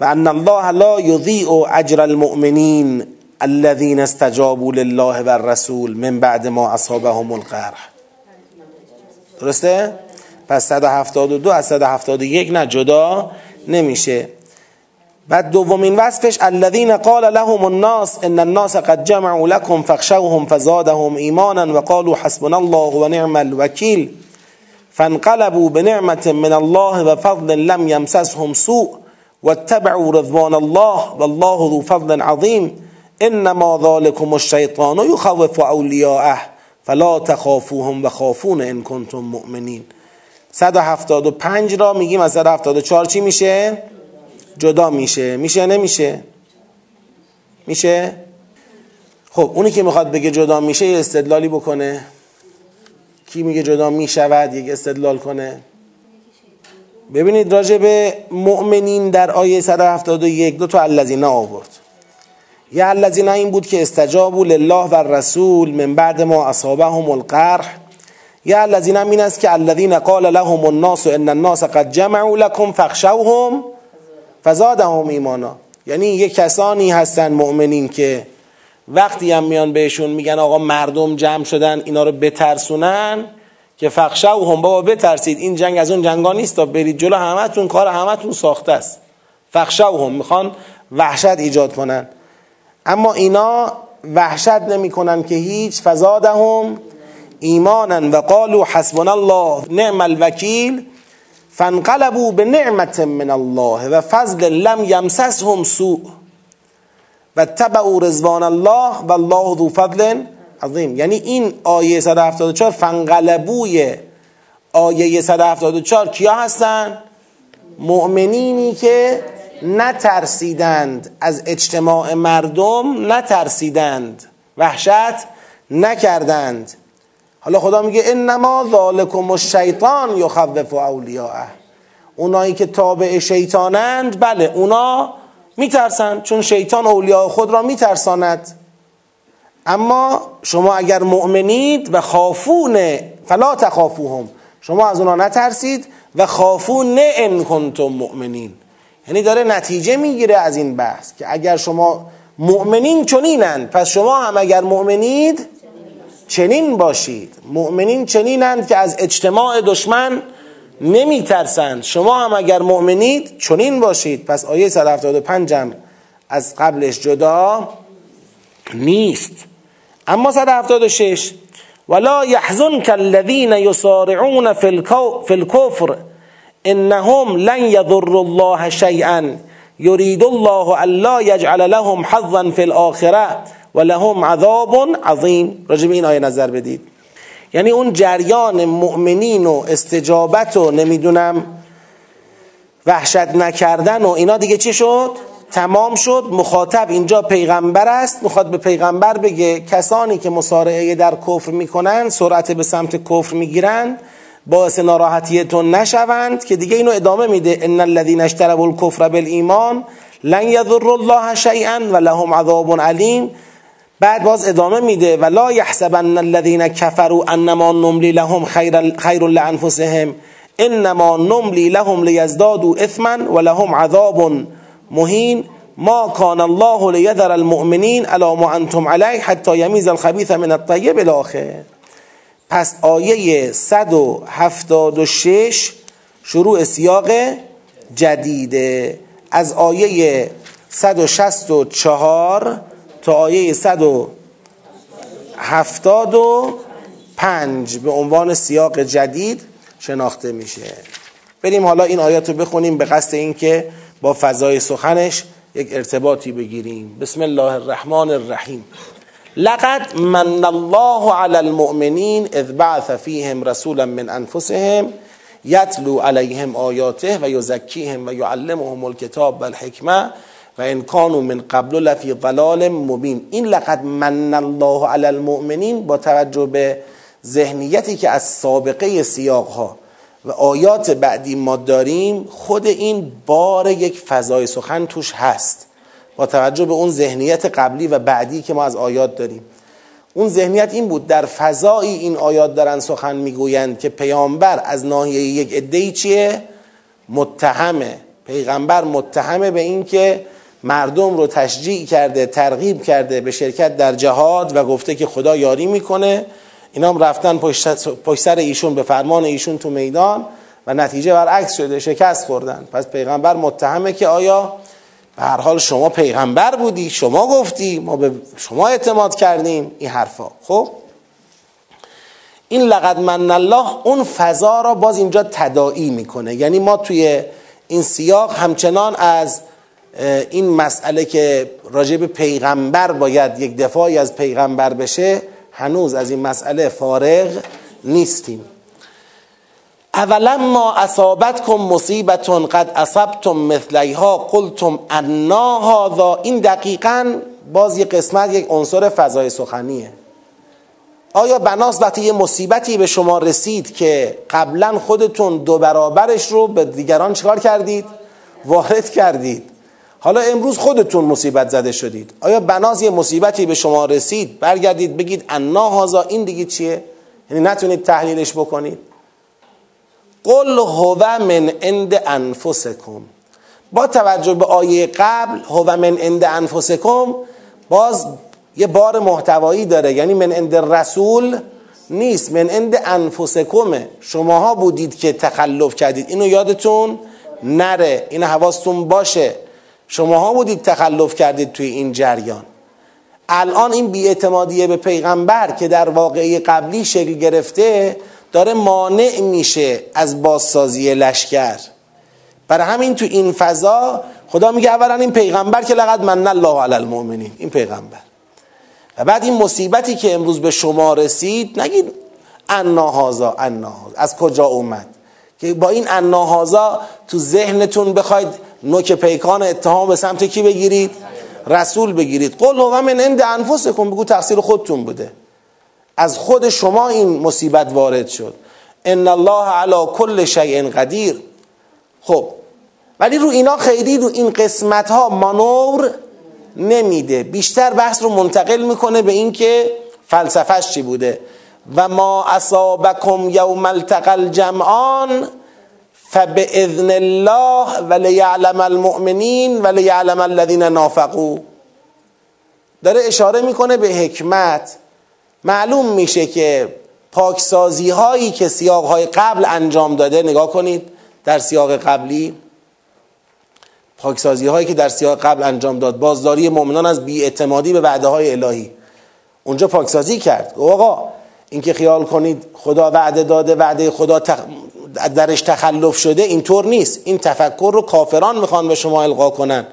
و ان الله لا یضیع اجر المؤمنین الذين استجابوا لله و الرسول من بعد ما اصابهم القرح. درسته؟ پس 172 از 171 نه جدا نمیشه. و دومین وصفش الذين قال لهم الناس ان الناس قد جمعوا لكم فاخشوهم فزادهم ایمانا وقالوا حسبنا الله ونعم الوكيل فانقلبوا بنعمة من الله وفضل لم يمسسهم سوء. واتبعوا رضوان الله والله ذو فضل عظيم. انما ذلكم الشيطان يخوف اولياءه فلا تخافوهم وخافون ان كنتم مؤمنين. 175 را میگیم از 174 چی میشه؟ جدا میشه. میشه نمیشه؟ میشه؟ خب اونی که می‌خواد بگه جدا میشه یه استدلالی بکنه. کی میگه جدا می‌شود؟ یک استدلال کنه. ببینید راجع به مؤمنین در آیه 171 دو تا الذین آورد. یه الذین این بود که استجابوا لله و رسول من بعد ما اصابهم القرح. یه الذین این است که الذین قال لهم الناس ان الناس قد جمعوا لكم فاخشوهم فزادهم ایمانا. یعنی یه کسانی هستن مؤمنین که وقتی هم میان بهشون میگن آقا مردم جمع شدن اینا رو بترسونن که و هم بابا بترسید. این جنگ از اون جنگا نیست تا برید جلو همتون کار همتون ساخته است. فخشه و هم می‌خوان وحشت ایجاد کنن. اما اینا وحشت نمی‌کنن که هیچ فزادهم ایمانا و قالوا حسبنا الله نعم الوکیل فانقلبوا به نعمت من الله و فضل لم یمسسهم سوء و تبعوا رضوان الله و الله ذو فضل عظیم. یعنی این آیه 174 فنقلبوی آیه 174 کیا هستن؟ مؤمنینی که نترسیدند از اجتماع مردم نترسیدند وحشت نکردند. حالا خدا میگه انما ذالکم الشیطان یخوف اولیاءه. اونایی که تابع شیطانند بله اونا میترسند چون شیطان اولیاء خود را میترساند. اما شما اگر مؤمنید و خافون فلا تخافوهم. شما از اونا نترسید و خافون ان کنتم مؤمنین. یعنی داره نتیجه می‌گیره از این بحث که اگر شما مؤمنین چنینند پس شما هم اگر مؤمنید چنین باشید. مؤمنین چنینند که از اجتماع دشمن نمی ترسند شما هم اگر مؤمنید چنین باشید. پس آیه 175 هم از قبلش جدا نیست. اما 176 ولا يحزنك الذين يصارعون في الكفر انهم لن يضر الله شيئا. يريد الله الا يجعل لهم حظا في الاخره و لهم عذاب عظیم راجب این آیه نظر بدید. یعنی اون جریان مؤمنین و استجابت و نمی‌دونم وحشت نکردن و اینا دیگه چی شد؟ تمام شد مخاطب اینجا پیغمبر است. می‌خواد به پیغمبر بگه کسانی که مسارعه در کفر می‌کنن سرعت به سمت کفر می‌گیرن باعث ناراحتیتون نشوند که دیگه اینو ادامه میده. ان الذين اشتروا الكفر بالایمان لن يضر الله شيئا ولهم عذاب علیم. بعد باز ادامه میده و لا یحسبن الذين كفروا انما نملی لهم خیر خیر لانفسهم انما نملی لهم لیزدادوا اثما ولهم عذاب. مهین ما کان الله لیذر المؤمنین على ما انتم علیه حتی یمیز الخبیث من الطیب الاخر پس آیه 176 شروع سیاق جدیده. از آیه 164 تا آیه 175 به عنوان سیاق جدید شناخته میشه. بریم حالا این آیات رو بخونیم به قصد اینکه با فضای سخنش یک ارتباطی بگیریم. بسم الله الرحمن الرحیم. لقد من الله على المؤمنین اذ بعث فیهم رسولا من انفسهم یتلو علیهم آیاته و یزکیهم و یعلمهم الکتاب و و من قبل لفی ضلال مبین. این لقد من الله علی المؤمنین با توجه به ذهنیتی که از سابقه سیاق ها و آیات بعدی ما داریم خود این بار یک فضای سخن توش هست. با توجه به اون ذهنیت قبلی و بعدی که ما از آیات داریم. اون ذهنیت این بود در فضایی این آیات دارن سخن می‌گویند که پیامبر از ناحیه یک عده‌ای چیه؟ متهمه. پیغمبر متهمه به این که مردم رو تشجیع کرده ترغیب کرده به شرکت در جهاد و گفته که خدا یاری می‌کنه. اینا هم رفتن پشت سر ایشون به فرمان ایشون تو میدان و نتیجه برعکس شده شکست خوردن. پس پیغمبر متهمه که آیا به هر حال شما پیغمبر بودی شما گفتی ما به شما اعتماد کردیم این حرفا. خب؟ این لقد من الله اون فضا را باز اینجا تداعی می‌کنه. یعنی ما توی این سیاق همچنان از این مسئله که راجع به پیغمبر باید یک دفاعی از پیغمبر بشه هنوز از این مسئله فارغ نیستیم. اولا ما اصابتکم مصیبتون قد اصبتم مثلیها قلتم انا هذا. این دقیقا باز یک قسمت یک عنصر فضای سخنیه. آیا بناس وقتی یه مصیبتی به شما رسید که قبلا خودتون دو برابرش رو به دیگران چکار کردید؟ وارد کردید. حالا امروز خودتون مصیبت زده شدید. آیا بناز یه مصیبتی به شما رسید؟ برگردید بگید انا هازا این دیگه چیه؟ یعنی نتونید تحلیلش بکنید. قل هو من عند انفسکم. با توجه به آیه قبل هو من عند انفسکم باز یه بار محتوایی داره. یعنی من عند رسول نیست من عند انفسکمه. شماها بودید که تخلف کردید. اینو یادتون نره. این حواستون باشه. شماها بودید تخلف کردید توی این جریان. الان این بیاعتمادیه به پیغمبر که در واقعی قبلی شکل گرفته داره مانع میشه از بازسازی لشکر. برای همین تو این فضا خدا میگه اولا این پیغمبر که لقد من الله علی المؤمنین این پیغمبر. و بعد این مصیبتی که امروز به شما رسید نگید اناهازا اناهازا از کجا اومد؟ که با این اناهازا تو ذهنتون بخواید نوک پیکان اتهام به سمت کی بگیرید؟ رسول بگیرید. قل هو من عند انفسکم. بگو تقصیر خودتون بوده. از خود شما این مصیبت وارد شد. ان الله علی کل شیء قدیر. خب ولی رو اینا خیلی رو این قسمت ها مانور نمیده. بیشتر بحث رو منتقل می‌کنه به اینکه فلسفهش چی بوده. و ما اصابکم یوم التقى الجمعان فباذن الله ولیعلم المؤمنین ولیعلم الذین نافقوا داره اشاره می‌کنه به حکمت. معلوم میشه که پاکسازی هایی که سیاق های قبل انجام داده نگاه کنید در سیاق قبلی پاکسازی هایی که در سیاق قبل انجام داد بازداری مؤمنان از بیاعتمادی به وعده های الهی. اونجا پاکسازی کرد. آقا اینکه خیال کنید خدا وعده داده وعده خدا درش تخلف شده اینطور نیست. این تفکر رو کافران می‌خوان به شما القا کنن.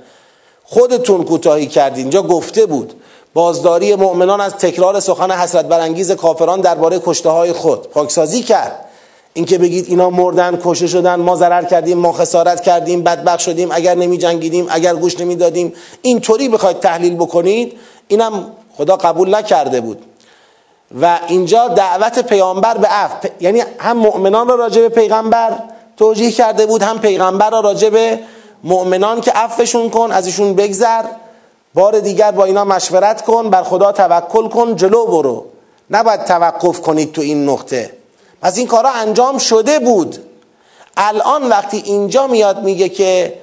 خودتون کوتاهی کردین. اینجا گفته بود. بازداری مؤمنان از تکرار سخن حسرت برانگیز کافران درباره کشته های خود. پاکسازی کرد. اینکه بگید اینا مردن کشته شدن ما ضرر کردیم ما خسارت کردیم بدبخ شدیم اگر نمی جنگیدیم اگر گوش نمی دادیم اینطوری بخواید تحلیل بکنید اینم خدا قبول نکرده بود. و اینجا دعوت پیامبر به عفو یعنی هم مؤمنان را راجع به پیغمبر توجیه کرده بود هم پیغمبر را راجع به مؤمنان که عفوشون کن ازشون بگذر. بار دیگر با اینا مشورت کن بر خدا توکل کن جلو برو. نباید توقف کنید تو این نقطه. پس این کارا انجام شده بود. الان وقتی اینجا میاد میگه که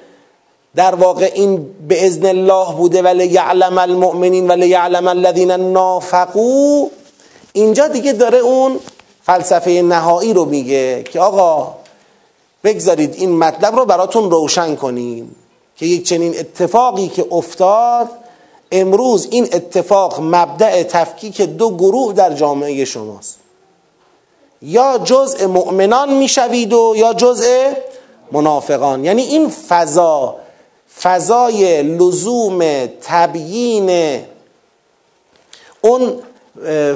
در واقع این به ازن الله بوده ولی یعلم المؤمنین ولی یعلم الذین نافقو اینجا دیگه داره اون فلسفه نهایی رو میگه که آقا بگذارید این مطلب رو براتون روشن کنیم که یک چنین اتفاقی که افتاد امروز این اتفاق مبدع تفکیک دو گروه در جامعه شماست. یا جزء مؤمنان می‌شوید و یا جزء منافقان. یعنی این فضا فضای لزوم تبیین اون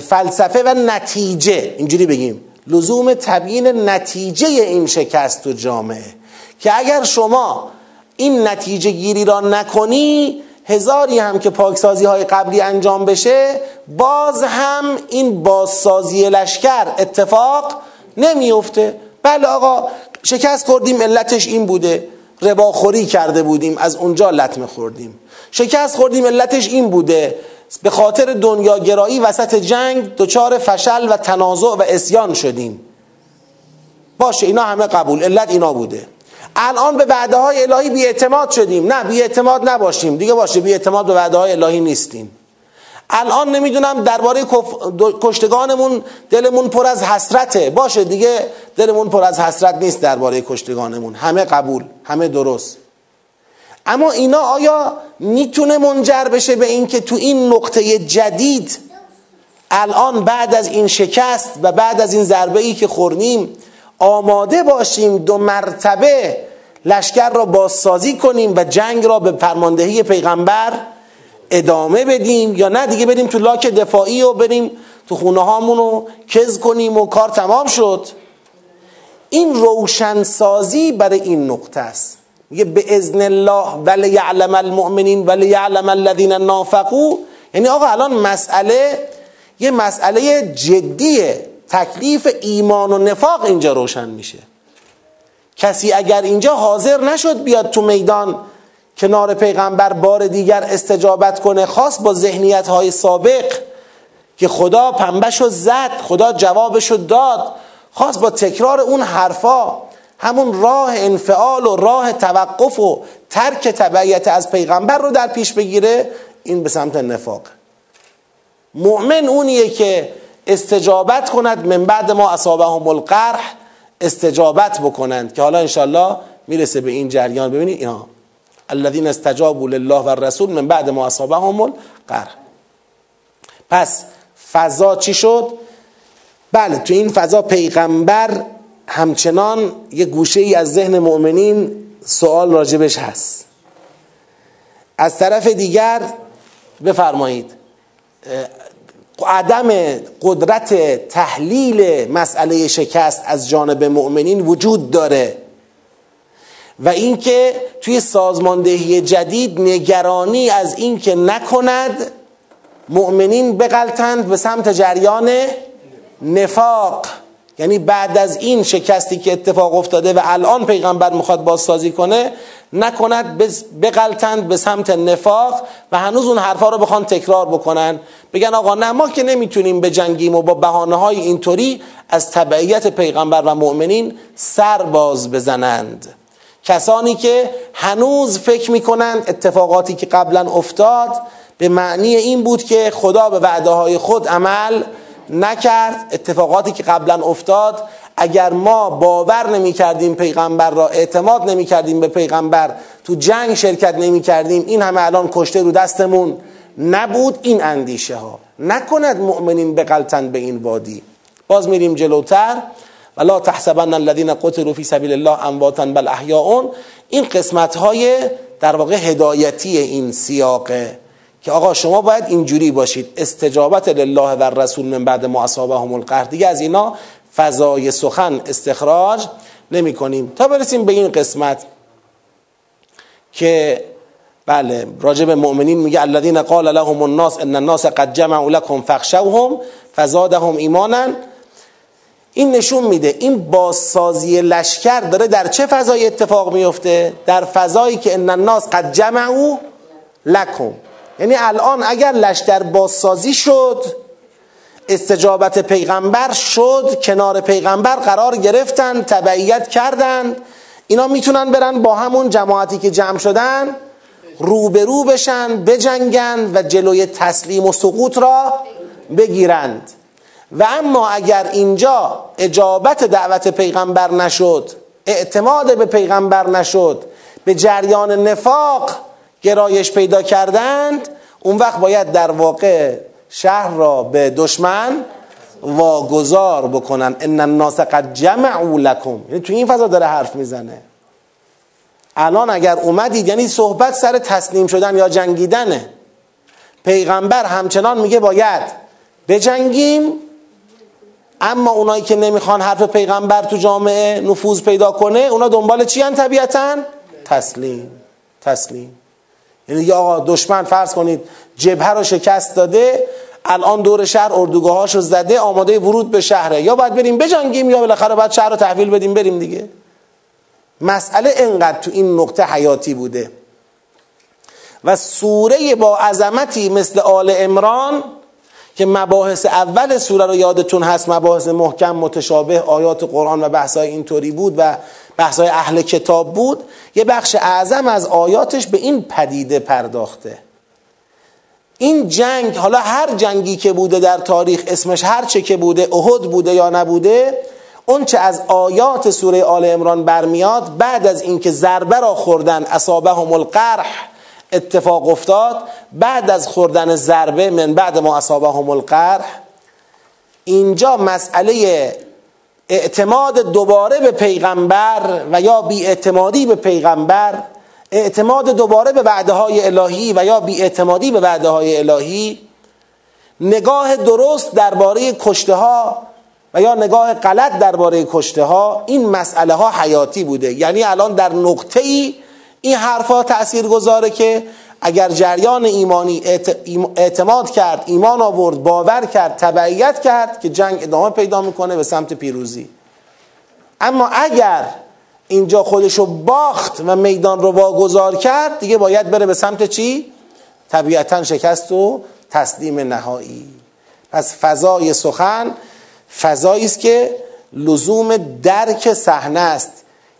فلسفه و نتیجه اینجوری بگیم. لزوم تبیین نتیجه این شکست تو جامعه. که اگر شما این نتیجه گیری را نکنی هزاری هم که پاکسازی های قبلی انجام بشه باز هم این بازسازی لشکر اتفاق نمیفته بله آقا شکست خوردیم علتش این بوده. رباخوری کرده بودیم از اونجا لطمه خوردیم. شکست خوردیم علتش این بوده. به خاطر دنیاگرایی وسط جنگ دچار فشل و تنازع و اسیان شدیم. باشه اینا همه قبول علت اینا بوده. الان به وعده های الهی بی اعتماد شدیم. نه بی اعتماد نباشیم. دیگه باشه بی اعتماد به وعده های الهی نیستیم. الان نمی‌دونم درباره کشتگانمون دلمون پر از حسرته. باشه دیگه دلمون پر از حسرت نیست درباره کشتگانمون. همه قبول همه درست. اما اینا آیا می‌تونه منجر بشه به اینکه تو این نقطه جدید الان بعد از این شکست و بعد از این ضربه ای که خوردیم آماده باشیم دو مرتبه لشکر را بازسازی کنیم و جنگ را به فرماندهی پیغمبر ادامه بدیم یا نه؟ دیگه بریم تو لاک دفاعی و بریم تو خونه هامون رو کز کنیم و کار تمام شد. این روشنسازی برای این نقطه است. میگه به ازن الله ولی یعلم المؤمنین ولی یعلم الذین نافقو. یعنی آقا الان مسئله یه مسئله جدیه تکلیف ایمان و نفاق اینجا روشن میشه. کسی اگر اینجا حاضر نشد بیاد تو میدان کنار پیغمبر بار دیگر استجابت کنه خاص با ذهنیت های سابق که خدا پنبشو زد خدا جوابشو داد خاص با تکرار اون حرفا. همون راه انفعال و راه توقف و ترک تبعیت از پیغمبر رو در پیش بگیره این به سمت نفاق. مؤمن اونیه که استجابت کند من بعد ما اصابهم القرح استجابت بکنند که حالا انشالله می‌رسه به این جریان. ببینید اینا الذين استجابوا لله و رسول من بعد ما اصابهم القرح. پس فضا چی شد؟ بله تو این فضا پیغمبر همچنان یه گوشه ای از ذهن مؤمنین سوال راجبش هست. از طرف دیگر بفرمایید عدم قدرت تحلیل مسئله شکست از جانب مؤمنین وجود داره و اینکه توی سازماندهی جدید نگرانی از اینکه نکند مؤمنین بغلتند به سمت جریان نفاق. یعنی بعد از این شکستی که اتفاق افتاده و الان پیغمبر می‌خواد بازسازی کنه نکند بغلتند به سمت نفاق و هنوز اون حرفا رو بخوان تکرار بکنن. بگن آقا نه ما که نمی‌تونیم به جنگیم و با بحانه های اینطوری از تبعیت پیغمبر و مؤمنین سر باز بزنند. کسانی که هنوز فکر می‌کنند اتفاقاتی که قبلا افتاد به معنی این بود که خدا به وعده های خود عمل نکرد. اتفاقاتی که قبلا افتاد اگر ما باور نمی کردیم پیغمبر را اعتماد نمی کردیم به پیغمبر تو جنگ شرکت نمی کردیم این همه الان کشته رو دستمون نبود این اندیشه ها نکند مؤمنین بقلتن به این وادی. باز میریم جلوتر. ولا تحسبن الذين قتلوا في سبيل الله امواتا بل احیاء این قسمت های در واقع هدایتی این سیاقه که آقا شما باید اینجوری باشید. استجابت لله و رسول من بعد ما اصابهم القهر. دیگه از اینا فضای سخن استخراج نمی کنیم تا برسیم به این قسمت که بله راجب مؤمنین میگه الذين قال لهم الناس ان الناس قد جمعوا لكم فاخشوهم فزادهم ایمانا. این نشون میده این بازسازی لشکر داره در چه فضای اتفاق میفته؟ در فضایی که ان الناس قد جمعوا لكم یعنی الان اگر لشکر بازسازی شد استجابت پیغمبر شد کنار پیغمبر قرار گرفتن تبعیت کردند اینا می‌تونن برن با همون جماعتی که جمع شدن روبرو بشن بجنگن و جلوی تسلیم و سقوط را بگیرند. و اما اگر اینجا اجابت دعوت پیغمبر نشد اعتماد به پیغمبر نشد به جریان نفاق گرایش پیدا کردند اون وقت باید در واقع شهر را به دشمن واگذار بکنن. ان الناس قد جمعوا لكم یعنی تو این فضا داره حرف می‌زنه. الان اگر اومدید یعنی صحبت سر تسلیم شدن یا جنگیدنه. پیغمبر همچنان میگه باید بجنگیم اما اونایی که نمی‌خوان حرف پیغمبر تو جامعه نفوذ پیدا کنه اونا دنبال چی هن طبیعتا؟ تسلیم. تسلیم. یعنی یا آقا دشمن فرض کنید جبهه رو شکست داده الان دور شهر اردوگاه رو زده آماده ورود به شهره. یا باید بریم بجنگیم یا بالاخره باید شهر رو تحویل بدیم بریم دیگه. مسئله انقدر تو این نقطه حیاتی بوده. و سوره با عظمتی مثل آل امران که مباحث اول سوره رو یادتون هست مباحث محکم متشابه آیات قرآن و بحثای اینطوری بود و بحثای اهل کتاب بود یه بخش اعظم از آیاتش به این پدیده پرداخته. این جنگ حالا هر جنگی که بوده در تاریخ اسمش هر چه که بوده احد بوده یا نبوده اون چه از آیات سوره آل امران برمیاد بعد از اینکه ضربه را خوردن اصابهم القرح اتفاق افتاد بعد از خوردن ضربه من بعد ما اصابهم القرح اینجا مسئله اعتماد دوباره به پیغمبر و یا بی اعتمادی به پیغمبر اعتماد دوباره به وعده های الهی و یا بی اعتمادی به وعده های الهی نگاه درست درباره کشته ها و یا نگاه غلط درباره کشته ها این مسئله ها حیاتی بوده. یعنی الان در نقطه ای این حرفها تأثیر گذاره که اگر جریان ایمانی اعتماد کرد ایمان آورد باور کرد تبعیت کرد که جنگ ادامه پیدا می‌کنه به سمت پیروزی اما اگر اینجا خودشو باخت و میدان رو واگذار کرد دیگه باید بره به سمت چی؟ طبیعتا شکست و تسلیم نهایی پس فضای سخن فضایی است که لزوم درک صحنه است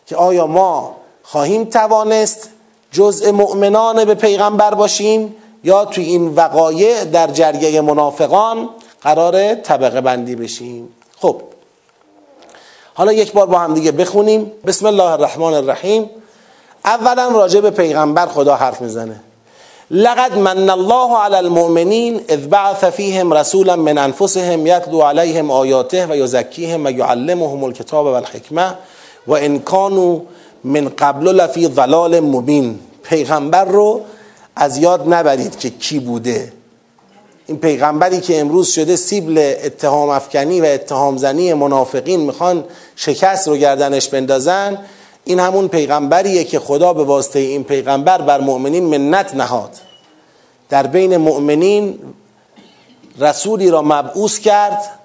که آیا ما خواهیم توانست جزء مؤمنان به پیغمبر باشیم یا توی این وقایع در جریه منافقان قرار طبقه بندی بشیم. خب. حالا یک بار با هم دیگه بخونیم. بسم الله الرحمن الرحیم. اولا راجع به پیغمبر خدا حرف می‌زنه. لقد من الله على المؤمنین اذ بعث فیهم رسولا من انفسهم یتلو علیهم آیاته و یزکیهم و یعلمهم الکتاب و الحکمه و ان كانوا من قبل لفی ضلال مبین. پیغمبر رو از یاد نبرید که کی بوده. این پیغمبری که امروز شده سیبل اتهام افکنی و اتهام زنی منافقین می‌خوان شکست رو گردنش بندازن این همون پیغمبریه که خدا به واسطه این پیغمبر بر مؤمنین منت نهاد. در بین مؤمنین رسولی را مبعوث کرد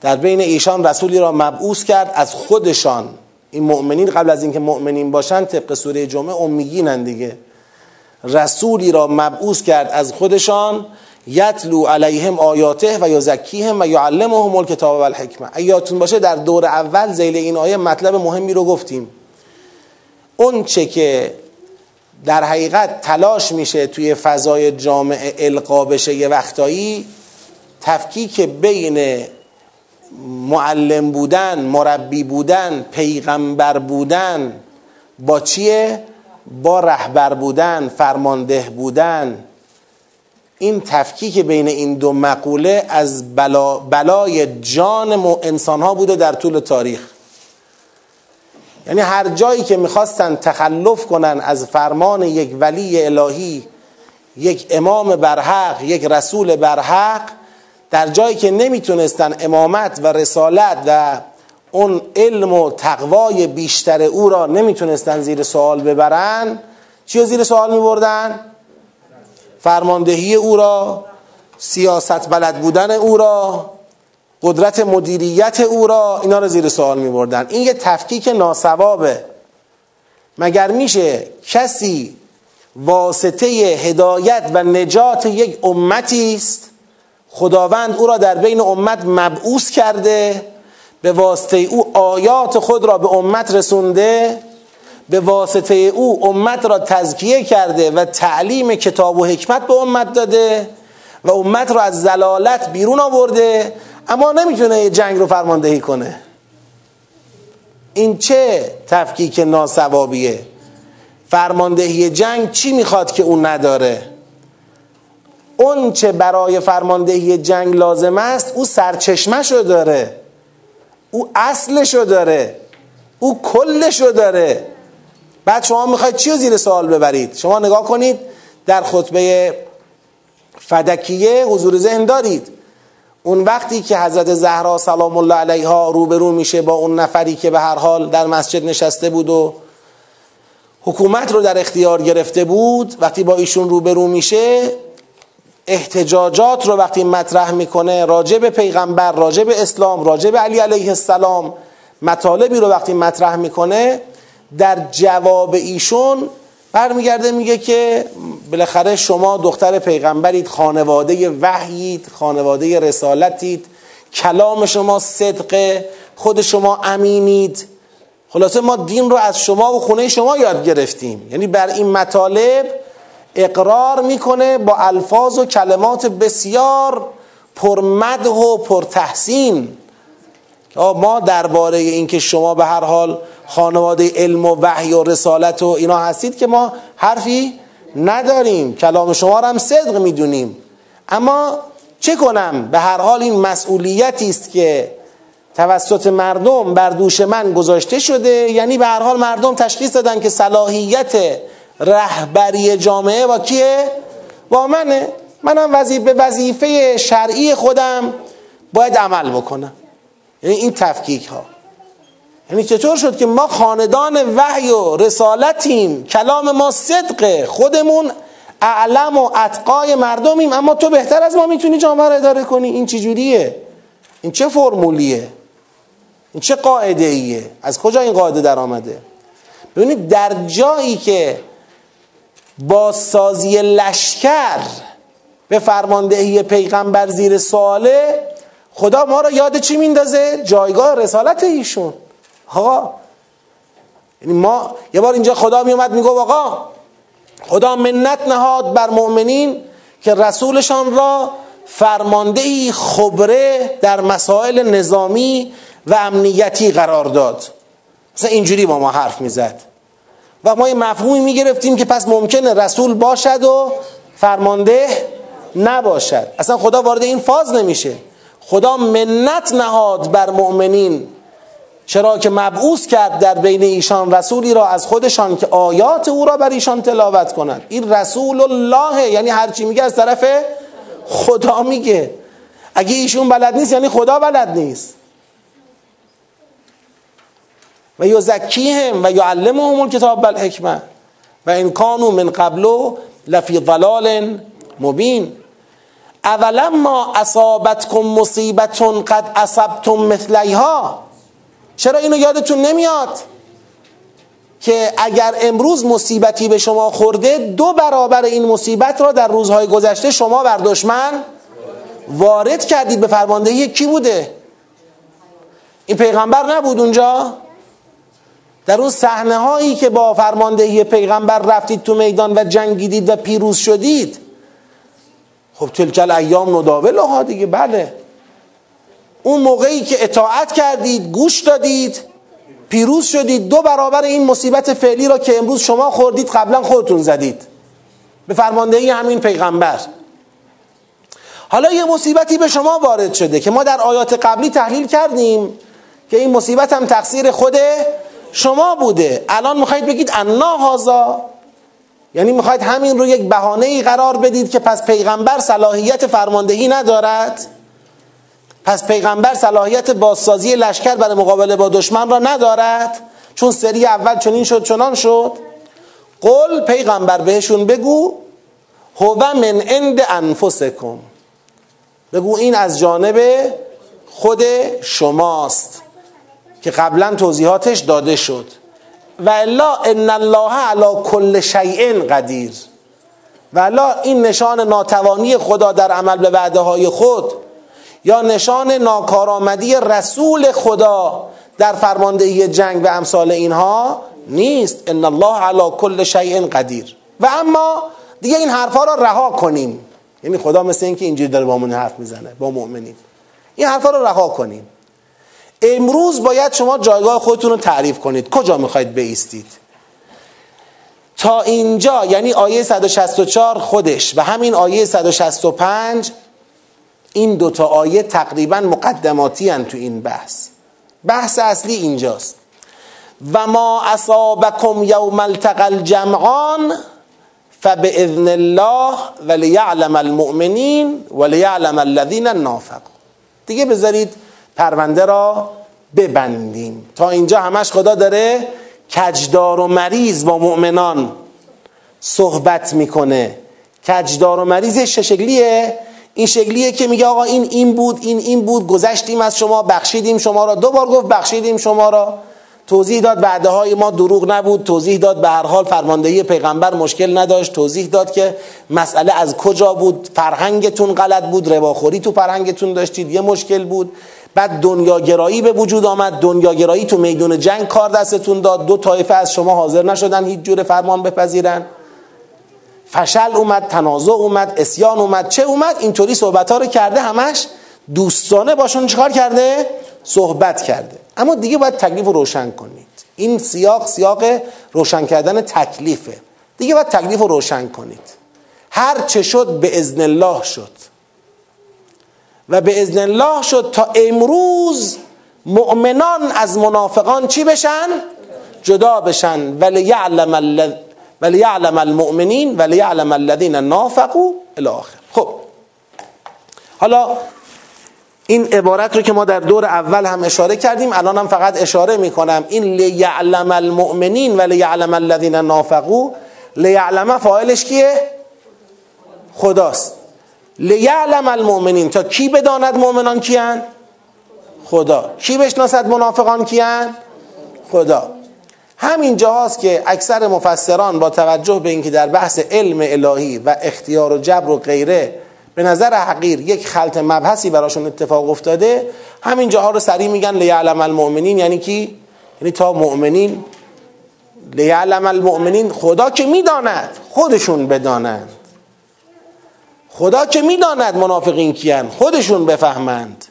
در بین ایشان رسولی را مبعوث کرد از خودشان این مؤمنین قبل از اینکه مؤمنین باشن طبق سوره جمعه امیگینن دیگه. رسولی را مبعوث کرد از خودشان یتلو علیهم آیاته و یزکیهم و یعلمهم الکتاب و الحکمه. ایاتون باشه در دور اول زیل این آیه مطلب مهمی رو گفتیم. اون چه که در حقیقت تلاش میشه توی فضای جامعه القا بشه یه وقتایی تفکیک بین معلم بودن مربی بودن پیغمبر بودن با چیه؟ با رهبر بودن فرمانده بودن این تفکیک بین این دو مقوله از بلا بلای جان انسان ها بوده در طول تاریخ یعنی هر جایی که می‌خواستن تخلف کنن از فرمان یک ولی الهی یک امام برحق یک رسول برحق در جایی که نمی‌تونستن امامت و رسالت و اون علم و تقوای بیشتر او را نمی‌تونستن زیر سوال ببرن چی زیر سوال میبردن؟ فرماندهی او را سیاست بلد بودن او را قدرت مدیریت او را اینا را زیر سوال میبردن. این یه تفکیک ناسوابه. مگر میشه کسی واسطه هدایت و نجات یک امتی است؟ خداوند او را در بین امت مبعوث کرده به واسطه او آیات خود را به امت رسونده به واسطه او امت را تزکیه کرده و تعلیم کتاب و حکمت به امت داده و امت را از زلالت بیرون آورده اما نمی‌تونه جنگ رو فرماندهی کنه. این چه تفکیک ناسوابیه؟ فرماندهی جنگ چی می‌خواد که اون نداره؟ اون چه برای فرماندهی جنگ لازم است او سرچشمه داره. او اصلشو داره. او کلشو داره. بعد شما می‌خواید چی زیر سوال ببرید؟ شما نگاه کنید در خطبه فدکیه حضور ذهن دارید. اون وقتی که حضرت زهرا سلام الله علیها روبرو میشه با اون نفری که به هر حال در مسجد نشسته بود و حکومت رو در اختیار گرفته بود وقتی با ایشون روبرو میشه احتجاجات رو وقتی مطرح می‌کنه راجع به پیغمبر راجع به اسلام راجع به علی علیه السلام مطالبی رو وقتی مطرح می‌کنه در جواب ایشون برمیگرده میگه که بالاخره شما دختر پیغمبرید خانواده وحیید خانواده رسالتید کلام شما صدقه خود شما امینید. خلاصه ما دین رو از شما و خونه شما یاد گرفتیم. یعنی بر این مطالب اقرار می‌کنه با الفاظ و کلمات بسیار پرمدح و پرتحسین ما درباره اینکه شما به هر حال خانواده علم و وحی و رسالت و اینا هستید که ما حرفی نداریم. کلام شما رو هم صدق می‌دونیم. اما چه کنم؟ به هر حال این مسئولیتی است که توسط مردم بر دوش من گذاشته شده. یعنی به هر حال مردم تشخیص دادن که صلاحیت رهبری جامعه با کیه؟ با منه. منم وظیفه وظیفه شرعی خودم باید عمل بکنم. یعنی این تفکیک ها یعنی چطور شد که ما خاندان وحی و رسالتیم؟ کلام ما صدقه خودمون اعلم و اتقای مردمیم. اما تو بهتر از ما می‌تونی جامعه رو اداره کنی. این چی جوریه؟ این چه فرمولیه؟ این چه قاعده ایه از کجا این قاعده در آمده ببینید در جایی که با سازی لشکر به فرماندهی پیغمبر زیر سواله خدا ما را یاد چی میندازه؟ جایگاه رسالت ایشون. آقا یعنی ما یه بار اینجا خدا میومد میگو آقا خدا منت نهاد بر مؤمنین که رسولشان را فرماندهی خبره در مسائل نظامی و امنیتی قرار داد. مثلا اینجوری با ما حرف می‌زد. و ما یه مفهومی می‌گرفتیم که پس ممکنه رسول باشد و فرمانده نباشد. اصلا خدا وارد این فاز نمیشه. خدا منت نهاد بر مؤمنین. چرا که مبعوث کرد در بین ایشان رسولی را از خودشان که آیات او را بر ایشان تلاوت کنند. این رسول الله یعنی هرچی میگه از طرف خدا میگه. اگه ایشون بلد نیست یعنی خدا بلد نیست. و یزکیهم و یعلمهم الکتاب بالحکمه و این کانو من قبلو لفی ضلال مبین. ما اصابتکم مصیبتون قد اصبتم مثلیها. چرا اینو یادتون نمیاد؟ که اگر امروز مصیبتی به شما خورده دو برابر این مصیبت را در روزهای گذشته شما بر دشمن وارد کردید. به فرماندهی کی بوده؟ این پیغمبر نبود اونجا؟ در اون صحنه هایی که با فرماندهی پیغمبر رفتید تو میدان و جنگیدید و پیروز شدید خب تلکل ایام نداولها دیگه بله. اون موقعی که اطاعت کردید گوش دادید پیروز شدید دو برابر این مصیبت فعلی را که امروز شما خوردید قبلا خودتون زدید. به فرماندهی همین پیغمبر. حالا یه مصیبتی به شما وارد شده که ما در آیات قبلی تحلیل کردیم که این مصیبت هم تقصیر خود شما بوده. الان می‌خواید بگید انا هازا یعنی می‌خواید همین رو یک بهانه ای قرار بدید که پس پیغمبر صلاحیت فرماندهی ندارد. پس پیغمبر صلاحیت بازسازی لشکر برای مقابله با دشمن را ندارد. چون سری اول چنین شد چنان شد. قل پیغمبر بهشون بگو هو من عند انفسکم. بگو این از جانب خود شماست. که قبلا توضیحاتش داده شد. و الا ان الله علی کل شیء قدیر. و الا این نشان ناتوانی خدا در عمل به وعده های خود یا نشان ناکارآمدی رسول خدا در فرماندهی جنگ و امثال اینها نیست. ان الله علی کل شیء قدیر. و اما دیگه این حرفها را رها کنیم. یعنی خدا مثل اینکه اینجوری داره با حرف می‌زنه با مؤمنین. این حرفها رو رها کنیم. امروز باید شما جایگاه خودتون رو تعریف کنید. کجا می‌خواید بیستید؟ تا اینجا یعنی آیه 164 خودش و همین آیه 165 این دوتا آیه تقریبا مقدماتی هن تو این بحث. بحث اصلی اینجاست. و ما اصابکم یوم التقى الجمعان فباذن الله ولیعلم المؤمنین ولیعلم الذین نافقوا. دیگه بذارید پرونده را ببندیم. تا اینجا همش خدا داره کجدار و مریض با مؤمنان صحبت می‌کنه. کجدار و مریض چه شکلیه این شکلیه که میگه آقا این این بود این این بود گذشتیم از شما بخشیدیم شما را. دو بار گفت بخشیدیم شما را. توضیح داد وعده های ما دروغ نبود. توضیح داد به هر حال فرماندهی پیغمبر مشکل نداشت. توضیح داد که مسئله از کجا بود؟ فرهنگتون غلط بود. رواخوری تو فرهنگتون داشتید. یه مشکل بود. بعد دنیاگرایی به وجود آمد. دنیاگرایی تو میدون جنگ کار دستتون داد. دو طایفه از شما حاضر نشدن هیچ جور فرمان بپذیرن. فشل اومد تنازع اومد اسیان اومد. چه اومد؟ اینطوری صحبت ها رو کرده همش دوستانه باشون چکار کرده؟ صحبت کرده. اما دیگه باید تکلیف رو روشن کنید. این سیاق سیاق روشن کردن تکلیفه. دیگه باید تکلیف رو روشن کنید. هر چه شد به ازن الله شد. و به ازن الله شد تا امروز مؤمنان از منافقان چی بشن؟ جدا بشن. ولی یعلم ولی یعلم المؤمنین ولی یعلم الذین نافقوا الاخر خب. حالا این عبارت رو که ما در دور اول هم اشاره کردیم الان هم فقط اشاره می‌کنم. این لیعلم المؤمنین و لیعلم الذین نافقوا لیعلم فاعلش کیه؟ خداست. لیعلم المؤمنین. تا کی بداند مؤمنان کیان؟ خدا. کی بشناسد منافقان کیان؟ خدا. همین جاهاست که اکثر مفسران با توجه به اینکه در بحث علم الهی و اختیار و جبر و غیره به نظر حقیر یک خلط مبحثی براشون اتفاق افتاده همین جاها رو سریع میگن لیعلم المؤمنین. یعنی کی؟ یعنی تا مؤمنین. لیعلم المؤمنین خدا که می‌داند خودشون بدانند. خدا که می‌داند منافقین کیان خودشون بفهمند.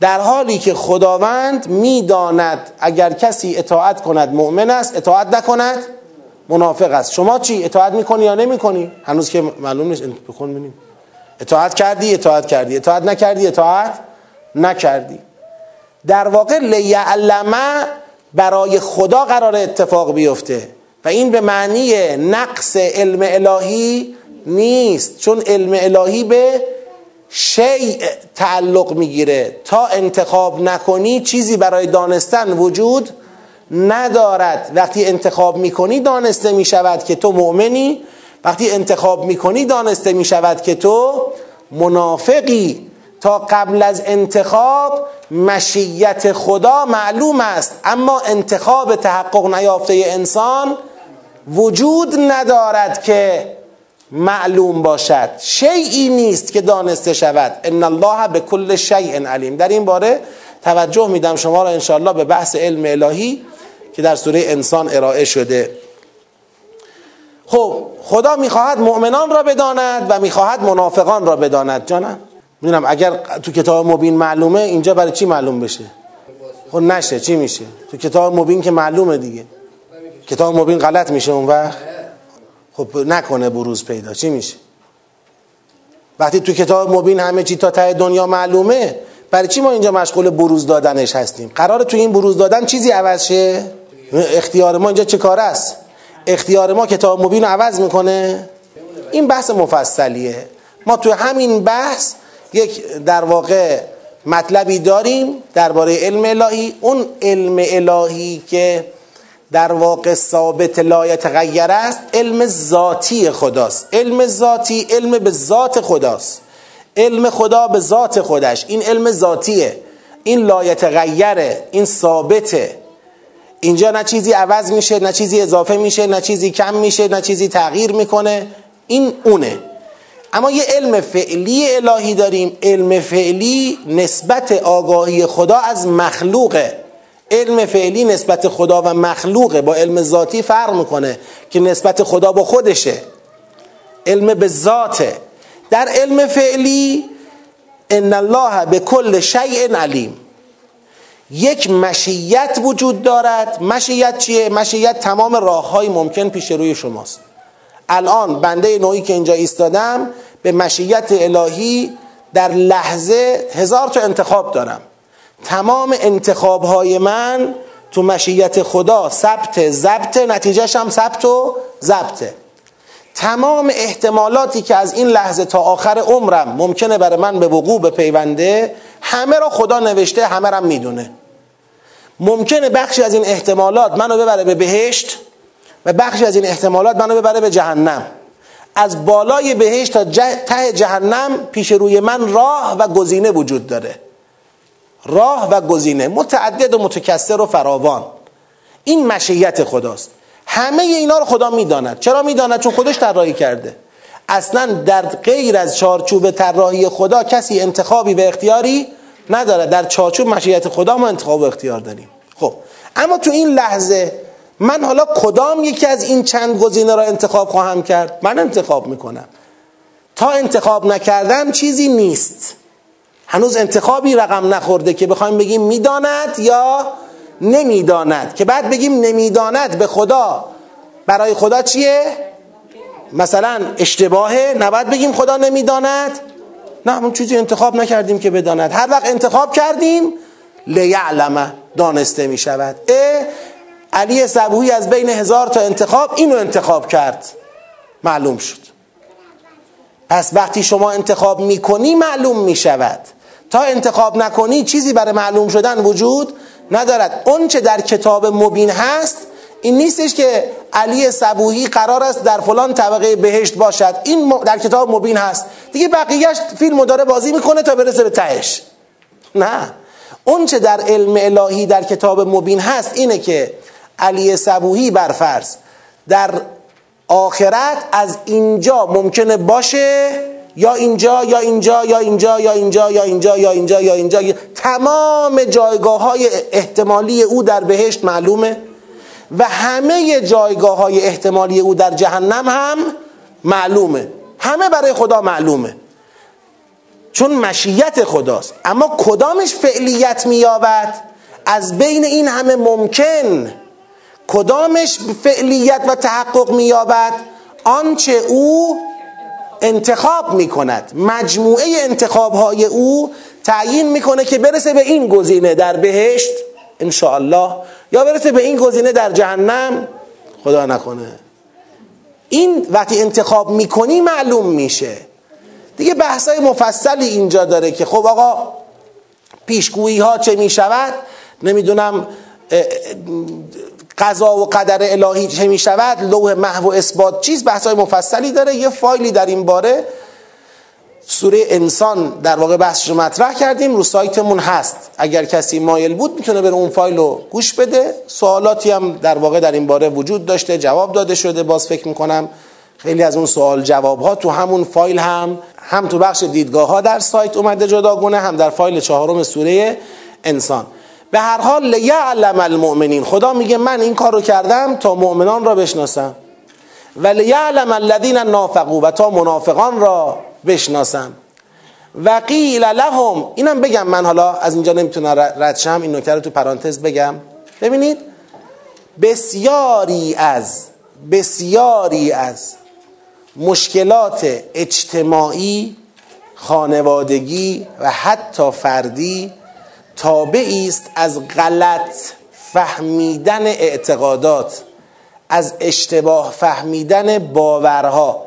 در حالی که خداوند می‌داند اگر کسی اطاعت کند مؤمن است اطاعت نکند منافق است. شما چی اطاعت می‌کنی یا نمی‌کنی؟ هنوز که معلوم نیست. بکن ببینیم. اطاعت کردی اطاعت کردی. اطاعت نکردی اطاعت نکردی. در واقع لیعلمه برای خدا قرار اتفاق بیفته و این به معنی نقص علم الهی نیست. چون علم الهی به شیء تعلق می‌گیره. تا انتخاب نکنی چیزی برای دانستن وجود ندارد. وقتی انتخاب می‌کنی دانسته می‌شود که تو مؤمنی. وقتی انتخاب می‌کنی دانسته می‌شود که تو منافقی. تا قبل از انتخاب مشیت خدا معلوم است. اما انتخاب تحقق نیافته انسان وجود ندارد که معلوم باشد. شیعی نیست که دانسته شود. ان الله به کل شیء علیم. در این باره توجه میدم شما را انشاءالله به بحث علم الهی که در سوره انسان ارائه شده. خب خدا می‌خواهد مؤمنان را بداند و می‌خواهد منافقان را بداند. جانم می‌دونم اگر تو کتاب مبین معلومه اینجا برای چی معلوم بشه؟ خب نشه چی میشه؟ تو کتاب مبین که معلومه دیگه. کتاب مبین غلط میشه اون وقت. خب نکنه بروز پیدا. چی میشه؟ وقتی تو کتاب مبین همه چی تا ته دنیا معلومه برای چی ما اینجا مشغول بروز دادنش هستیم؟ قرار تو این بروز دادن چیزی عوض شه؟ اختیار ما اینجا چه کار است؟ اختیار ما کتاب مبین رو عوض می‌کنه؟ این بحث مفصلیه. ما تو همین بحث یک در واقع مطلبی داریم درباره علم الهی. اون علم الهی که در واقع ثابت لا یتغیر است علم ذاتی خداست. علم ذاتی علم به ذات خداست. علم خدا به ذات خودش. این علم ذاتیه. این لا یتغیره این ثابته. اینجا نه چیزی عوض میشه نه چیزی اضافه میشه نه چیزی کم میشه نه چیزی تغییر می‌کنه. این اونه. اما یه علم فعلی الهی داریم. علم فعلی نسبت آگاهی خدا از مخلوقه. علم فعلی نسبت خدا و مخلوقه. با علم ذاتی فرق می‌کنه که نسبت خدا با خودشه. علم به ذاته. در علم فعلی ان الله به کل شیء علیم. یک مشیت وجود دارد. مشیت چیه؟ مشیت تمام راه های ممکن پیش روی شماست. الان بنده نوعی که اینجا ایستادم به مشیت الهی در لحظه هزار تا انتخاب دارم. تمام انتخاب های من تو مشیت خدا ثبت ضبط نتیجهش هم ثبت و ضبطه تمام احتمالاتی که از این لحظه تا آخر عمرم ممکنه برای من به وقوع بپیونده همه را خدا نوشته همه را می‌دونه. ممکنه بخشی از این احتمالات منو ببره به بهشت و بخشی از این احتمالات منو ببره به جهنم. از بالای بهشت تا ته جهنم پیش روی من راه و گزینه وجود داره. راه و گزینه متعدد و متکثر و فراوان. این مشیت خداست. همه اینا رو خدا می‌داند. چرا می‌داند؟ چون خودش طراحی کرده. اصلا در غیر از چارچوب طراحی خدا کسی انتخابی و اختیاری نداره. در چارچوب مشیت خدا ما انتخاب و اختیار داریم. خب اما تو این لحظه من حالا کدام یکی از این چند گزینه را انتخاب خواهم کرد؟ من انتخاب می‌کنم. تا انتخاب نکردم چیزی نیست. هنوز انتخابی رقم نخورده که بخوایم بگیم می‌داند یا نمی‌داند. که بعد بگیم نمی‌داند به خدا. برای خدا چیه؟ مثلا اشتباهه نباید بگیم خدا نمی‌داند. نه همون چیزی انتخاب نکردیم که بداند. هر وقت انتخاب کردیم لیعلمه دانسته می شود اه علی صبوهی از بین هزار تا انتخاب اینو انتخاب کرد. معلوم شد. پس وقتی شما انتخاب می‌کنی معلوم می شود تا انتخاب نکنی چیزی برای معلوم شدن وجود ندارد. اون چه در کتاب مبین هست این نیستش که علی صبوهی قرار است در فلان طبقه بهشت باشد. این در کتاب مبین هست. دیگه بقیهش فیلم داره بازی می‌کنه تا برسه به تهش. نه. اون چه در علم الهی در کتاب مبین هست اینه که علی صبوهی برفرض در آخرت از اینجا ممکنه باشه یا اینجا یا اینجا یا اینجا یا اینجا یا اینجا یا اینجا یا اینجا. تمام جایگاه های احتمالی او در بهشت معلومه و همه جایگاه های احتمالی او در جهنم هم معلومه. همه برای خدا معلومه. چون مشیت خداست. اما کدامش فعلیت مییابد؟ از بین این همه ممکن کدامش فعلیت و تحقق مییابد؟ آنچه او انتخاب می‌کند. مجموعه انتخاب های او تعیین می‌کنه که برسه به این گزینه در بهشت الله یا برسه به این گزینه در جهنم خدا نکنه. این وقتی انتخاب می‌کنی معلوم میشه. دیگه بحثای مفصلی اینجا داره که خب آقا پیشگویی ها چه می‌شود؟ نمی‌دونم قضا و قدر الهی چه می شود لوح محو و اثبات چیز؟ بحثای مفصلی داره. یه فایلی در این باره سوره انسان در واقع بحثش رو مطرح کردیم. رو سایتمون هست. اگر کسی مایل بود می‌تونه بره اون فایل رو گوش بده. سوالاتی هم در واقع در این باره وجود داشته جواب داده شده. باز فکر می‌کنم خیلی از اون سوال جواب ها تو همون فایل هم هم تو بخش دیدگاه ها در سایت اومده جداگونه هم در فایل چهارم سوره انسان. به هر حال لیعلم المؤمنین. خدا میگه من این کار رو کردم تا مؤمنان را بشناسم. و لیعلم الذین نافقوا و تا منافقان را بشناسم. و قیل لهم. اینم بگم من حالا از اینجا نمی‌تونم رد شم. این نکته رو تو پرانتز بگم. ببینید بسیاری از بسیاری از مشکلات اجتماعی خانوادگی و حتی فردی تابعی است از غلط فهمیدن اعتقادات از اشتباه فهمیدن باورها.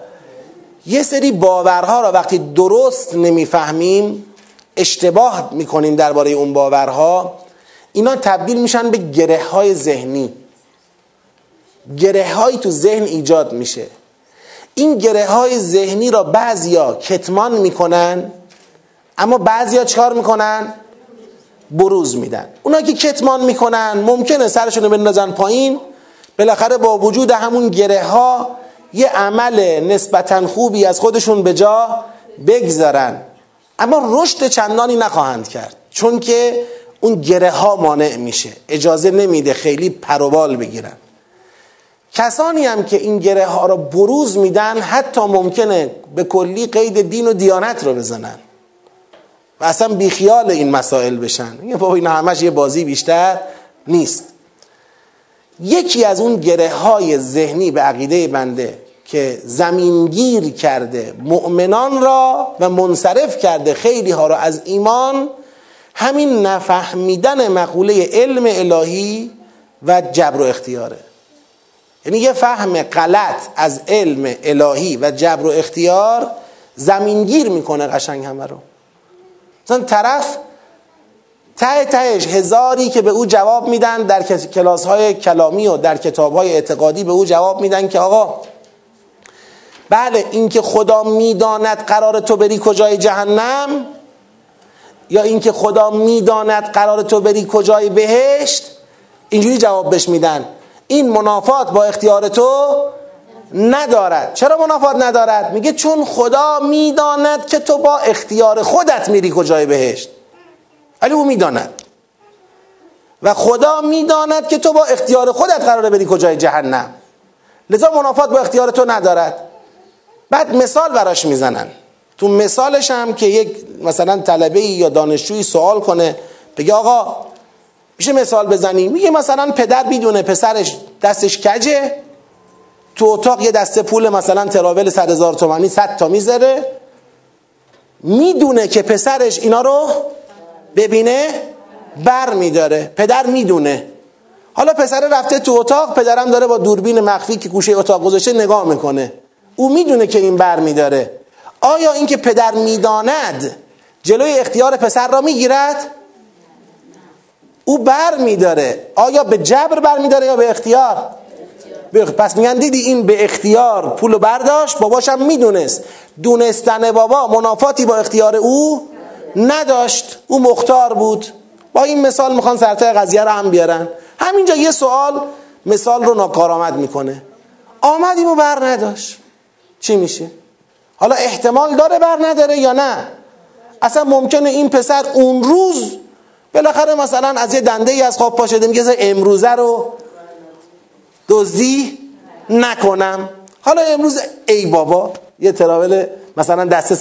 یه سری باورها را وقتی درست نمی‌فهمیم اشتباه می‌کنیم درباره اون باورها اینا تبدیل میشن به گره های ذهنی. گره های تو ذهن ایجاد میشه. این گره های ذهنی را بعضیا کتمان می‌کنن اما بعضیا چکار می‌کنن؟ بروز میدن. اونا که کتمان می‌کنن ممکنه سرشون رو بندازن پایین. بالاخره با وجود همون گره ها یه عمل نسبتا خوبی از خودشون به جا بگذارن. اما رشد چندانی نخواهند کرد چون که اون گره ها مانع میشه. اجازه نمیده خیلی پروبال بگیرن. کسانی هم که این گره ها رو بروز میدن حتی ممکنه به کلی قید دین و دیانت رو بزنن. و اصلا بیخیال این مسائل بشن. یه بابا این همش یه بازی بیشتر نیست. یکی از اون گره های ذهنی به عقیده بنده که زمینگیر کرده مؤمنان را و منصرف کرده خیلی ها را از ایمان همین نفهمیدن مقوله علم الهی و جبر و اختیاره. یعنی یه فهم غلط از علم الهی و جبر و اختیار زمینگیر می‌کنه قشنگ همه رو. مثلا طرف ته تهش هزاری که به او جواب میدن در کلاس های کلامی و در کتاب های اعتقادی به او جواب میدن که آقا بله اینکه خدا می‌داند قرار تو بری کجای جهنم یا اینکه خدا می‌داند قرار تو بری کجای بهشت؟ اینجوری جواب بش میدن. این منافات با اختیار تو ندارد. چرا منافات ندارد؟ میگه چون خدا می‌داند که تو با اختیار خودت میری کجای بهشت. ولی او می‌داند. و خدا می‌داند که تو با اختیار خودت قراره بری کجای جهنم. لذا منافات با اختیار تو ندارد. بعد مثال براش می‌زنن. تو مثالش هم که یک مثلا طلبه یا دانشجویی سوال کنه بگه آقا میشه مثال بزنیم میگه مثلا پدر بیدونه پسرش دستش کجه؟ تو اتاق یه دسته پول مثلا تراول صد هزار تومانی صد تا می‌ذاره. می‌دونه که پسرش اینا رو ببینه بر میداره. پدر می‌دونه. حالا پسر رفته تو اتاق پدرم داره با دوربین مخفی که گوشه اتاق گذاشته نگاه می‌کنه. او می‌دونه که این بر میداره. آیا اینکه پدر می‌داند جلوی اختیار پسر را می‌گیرد؟ او بر میداره. آیا به جبر بر میداره یا به اختیار؟ پس میگن دیدی این به اختیار پول برداشت؟ باباشم می‌دونست. دونستن بابا منافاتی با اختیار او نداشت. او مختار بود. با این مثال می‌خوان سرتای قضیه رو هم بیارن. همینجا یه سوال مثال رو ناکارآمد می‌کنه. آمدیم و بر نداشت. چی میشه؟ حالا احتمال داره بر نداره یا نه؟ اصلا ممکنه این پسر اون روز بالاخره مثلا از یه دنده ای از خواب پاشده میگه امروزه رو دزدی نکنم. حالا امروز ای بابا یه تراول مثلا دسته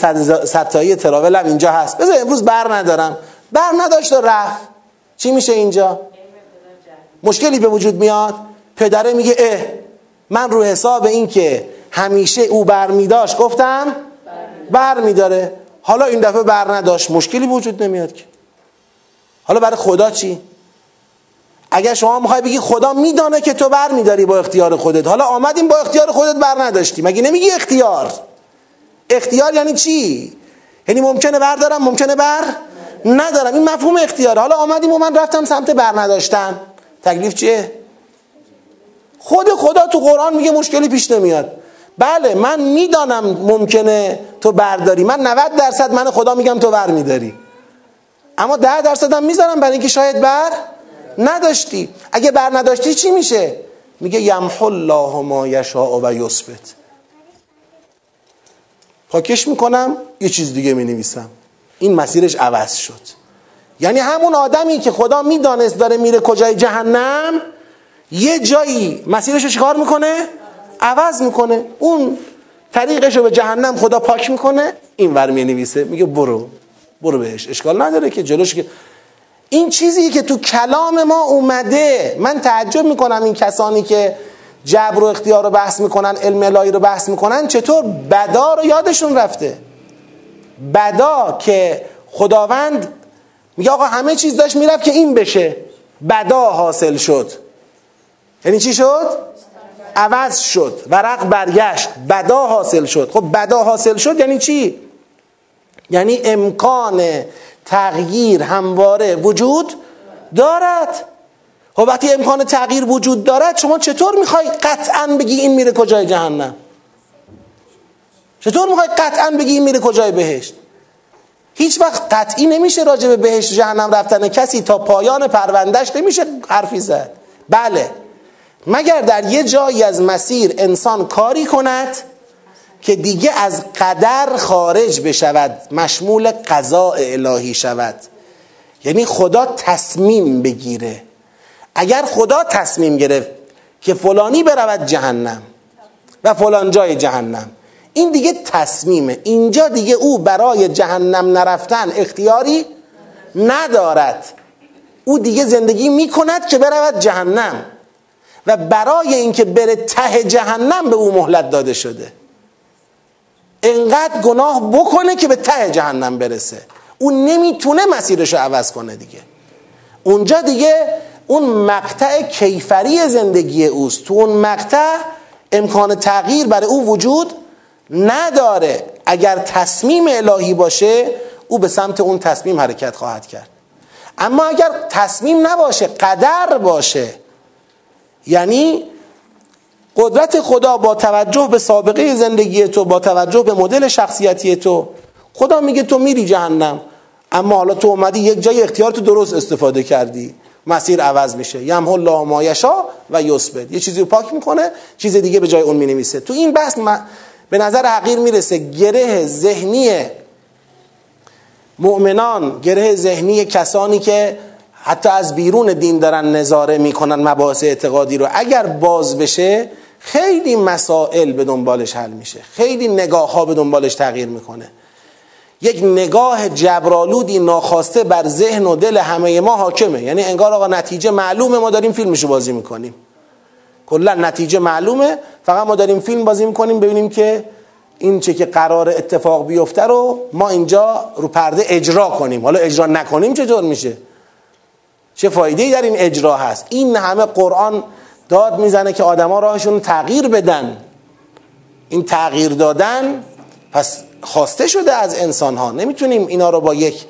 صد تایی تراول هم اینجا هست. بذار امروز بر ندارم. بر نداشت و رفت. چی میشه اینجا؟ مشکلی به وجود میاد. پدره میگه اه من رو حساب این که همیشه او بر میداشت گفتم بر میداره حالا این دفعه بر نداشت. مشکلی وجود نمیاد که. حالا برای خدا چی؟ اگر شما می‌خوای بگی خدا میدانه که تو بر میداری با اختیار خودت حالا آمدیم با اختیار خودت بر نداشتی مگه نمیگی اختیار؟ اختیار یعنی چی؟ یعنی ممکنه بردارم ممکنه بر ندارم. این مفهوم اختیار حالا آمدیم و من رفتم سمت بر نداشتن تکلیف چیه؟ خود خدا تو قرآن میگه مشکلی پیش نمیاد. بله من می‌دانم ممکنه تو برداری. من 90 درصد من خدا میگم تو بر میداری اما 10 درصد هم می‌ذارم برای اینکه شاید بر نداشتی. اگه بر نداشتی چی میشه؟ میگه یمحو الله ما یشاء و یثبت. پاکش می‌کنم یه چیز دیگه می‌نویسم. این مسیرش عوض شد. یعنی همون آدمی که خدا می‌دانست داره میره کجای جهنم یه جایی مسیرش رو چیکار می‌کنه؟ عوض می‌کنه. اون طریقش رو به جهنم خدا پاک می‌کنه. این ور می میگه برو. برو بهش. اشکال نداره که جلوش که این چیزی که تو کلام ما اومده من تعجب می‌کنم این کسانی که جبر و اختیار رو بحث می‌کنن علم الهی رو بحث می‌کنن چطور بدا رو یادشون رفته؟ بدا که خداوند میگه آقا همه چیز داشت می‌رفت که این بشه. بدا حاصل شد. یعنی چی شد؟ عوض شد ورق برگشت. بدا حاصل شد. خب بدا حاصل شد یعنی چی؟ یعنی امکان تغییر همواره وجود دارد. خب وقتی امکان تغییر وجود دارد شما چطور می‌خوای قطعا بگی این میره کجای جهنم؟ چطور می‌خوای قطعا بگی این میره کجای بهشت؟ هیچ وقت قطعی نمیشه راجع به بهشت جهنم رفتن. کسی تا پایان پروندهش نمیشه حرفی زد. بله. مگر در یه جایی از مسیر انسان کاری کند؟ که دیگه از قدر خارج بشود مشمول قضاء الهی شود. یعنی خدا تصمیم بگیره. اگر خدا تصمیم گرفت که فلانی برود جهنم و فلان جای جهنم این دیگه تصمیمه. اینجا دیگه او برای جهنم نرفتن اختیاری ندارد. او دیگه زندگی می‌کند که برود جهنم. و برای اینکه بره ته جهنم به او مهلت داده شده. انقدر گناه بکنه که به ته جهنم برسه. او نمی‌تونه مسیرش رو عوض کنه دیگه. اونجا دیگه اون مقطع کیفری زندگی اوست. تو اون مقطع امکان تغییر برای او وجود نداره. اگر تصمیم الهی باشه او به سمت اون تصمیم حرکت خواهد کرد. اما اگر تصمیم نباشه قدر باشه یعنی قدرت خدا با توجه به سابقه زندگی تو با توجه به مدل شخصیتی تو. خدا میگه تو میری جهنم. اما حالا تو اومدی یک جای اختیار تو درست استفاده کردی. مسیر عوض میشه. یم الله ما یشا و یثبت. یه چیزی رو پاک می‌کنه چیز دیگه به جای اون می‌نویسه. تو این بحث به نظر حقیر می‌رسه گره ذهنی مؤمنان گره ذهنی کسانی که حتی از بیرون دین دارن نظاره می‌کنن مباحث اعتقادی رو. اگر باز بشه خیلی مسائل به دنبالش حل میشه. خیلی نگاه ها به دنبالش تغییر می‌کنه. یک نگاه جبرالودی ناخواسته بر ذهن و دل همه ما حاکمه. یعنی انگار آقا نتیجه معلومه ما داریم فیلمشو بازی می‌کنیم. کلا نتیجه معلومه فقط ما داریم فیلم بازی می‌کنیم ببینیم که این چه که قرار اتفاق بیفته رو ما اینجا رو پرده اجرا کنیم. حالا اجرا نکنیم چطور میشه؟ چه فایده ای در این اجرا هست؟ این همه قرآن داد می‌زنه که آدما راهشون تغییر بدن. این تغییر دادن پس خواسته شده از انسان ها نمی‌تونیم اینا رو با یک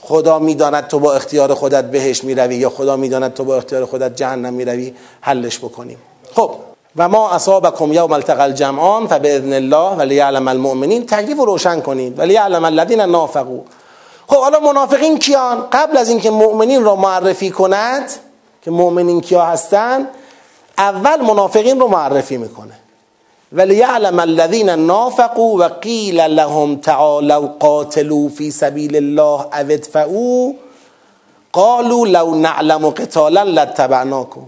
خدا می‌داند تو با اختیار خودت بهش می‌روی یا خدا می‌داند تو با اختیار خودت جهنم می‌روی حلش بکنیم. خب و ما اصابکم یوم التقى الجمعان فباذن الله ولیعلم المؤمنین. تکلیف رو روشن کنید. ولیعلم الذین نافقوا. خب حالا منافقین کیان؟ قبل از اینکه مؤمنین را معرفی کند که مؤمنین کیا هستن اول منافقین رو معرفی می‌کنه. ولیعلم الذین نافقوا و قیل لهم تعالوا قاتلوا فی سبیل الله او ادفعوا قالوا لو نعلم قتالا لاتبعناکم.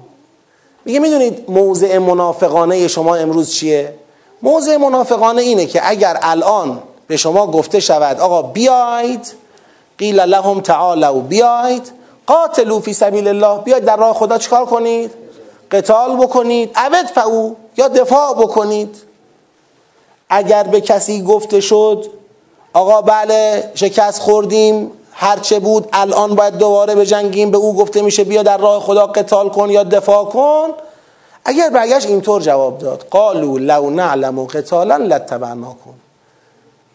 میگه می‌دونید موضع منافقانه شما امروز چیه؟ موضع منافقانه اینه که اگر الان به شما گفته شود آقا بیاید قیل لهم تعالوا بیاید قاتلوا فی سبیل الله بیاید در راه خدا چیکار کنید؟ قتال بکنید عبد فعو یا دفاع بکنید. اگر به کسی گفته شد آقا بله شکست خوردیم هرچه بود الان باید دوباره به جنگیم به او گفته میشه بیا در راه خدا قتال کن یا دفاع کن. اگر برگشت اینطور جواب داد قالو لو نعلم قتالا لتبعناکم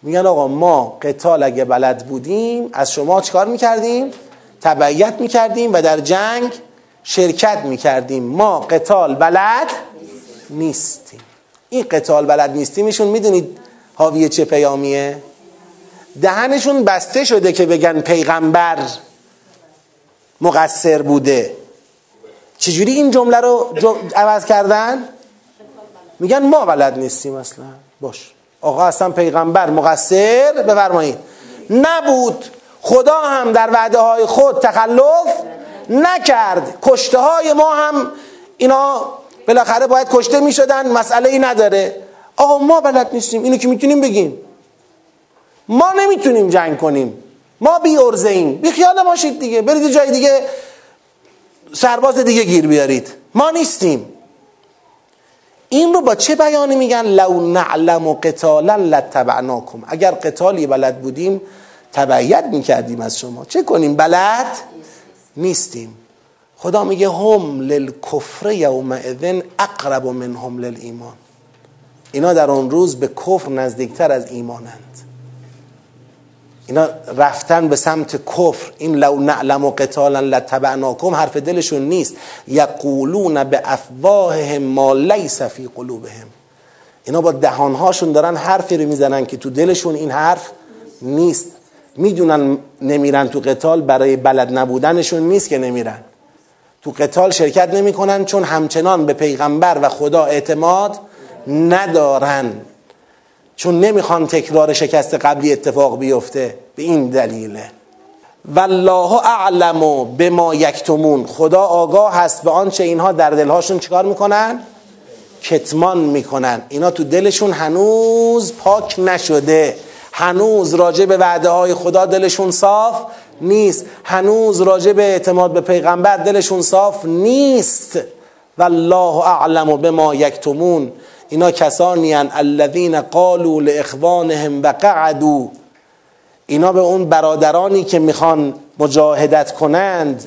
میگن آقا ما قتال اگه بلد بودیم از شما چیکار می‌کردیم؟ تبعیت می‌کردیم و در جنگ شرکت می‌کردیم. ما قتال بلد نیستیم. این قتال بلد نیستیمشون می‌دونید حاوی چه پیامیه؟ دهنشون بسته شده که بگن پیغمبر مقصر بوده. چجوری این جمله رو عوض کردن؟ میگن ما بلد نیستیم اصلا. باش. آقا اصلا پیغمبر مقصر؟ بفرمایید. نبود. خدا هم در وعده های خود تخلف نکرد. کشته های ما هم اینا بالاخره باید کشته می‌شدن مسئله ای نداره. آقا ما بلد نیستیم اینو که می‌تونیم بگیم. ما نمی‌تونیم جنگ کنیم. ما بی ارزه ایم بی خیال باشید دیگه. برید جای دیگه سرباز دیگه گیر بیارید. ما نیستیم. این رو با چه بیانی میگن؟ لو نعلم و قتالا لتبعناکم اگر قتالی بلد بودیم تبعیت می‌کردیم از شما. چه کنیم؟ بلد؟ نیستیم. خدا میگه هم للکفر یومئذ اقرب منهم للایمان. اینا در اون روز به کفر نزدیکتر از ایمانند. اینا رفتن به سمت کفر. این لو نعلم و قتالا لتبعناکم حرف دلشون نیست. یقولون به افواههم ما لیس فی قلوبهم. اینا با دهانهاشون دارن حرفی رو می‌زنن که تو دلشون این حرف نیست. می‌دونن نمیرن تو قتال برای بلد نبودنشون نیست که نمیرن. تو قتال شرکت نمی‌کنن چون همچنان به پیغمبر و خدا اعتماد ندارن. چون نمی‌خوان تکرار شکست قبلی اتفاق بیفته. به این دلیله. والله اعلم به ما یکتمون. خدا آگاه هست به آنچه اینها در دلهاشون چیکار می‌کنن؟ کتمان می‌کنن. اینا تو دلشون هنوز پاک نشده. هنوز راجع به وعده های خدا دلشون صاف نیست. هنوز راجع به اعتماد به پیغمبر دلشون صاف نیست. والله اعلم به ما یکتمون. اینا کسانی هن الذین قالوا لاخوانهم و قعدوا اینا به اون برادرانی که می‌خوان مجاهدت کنند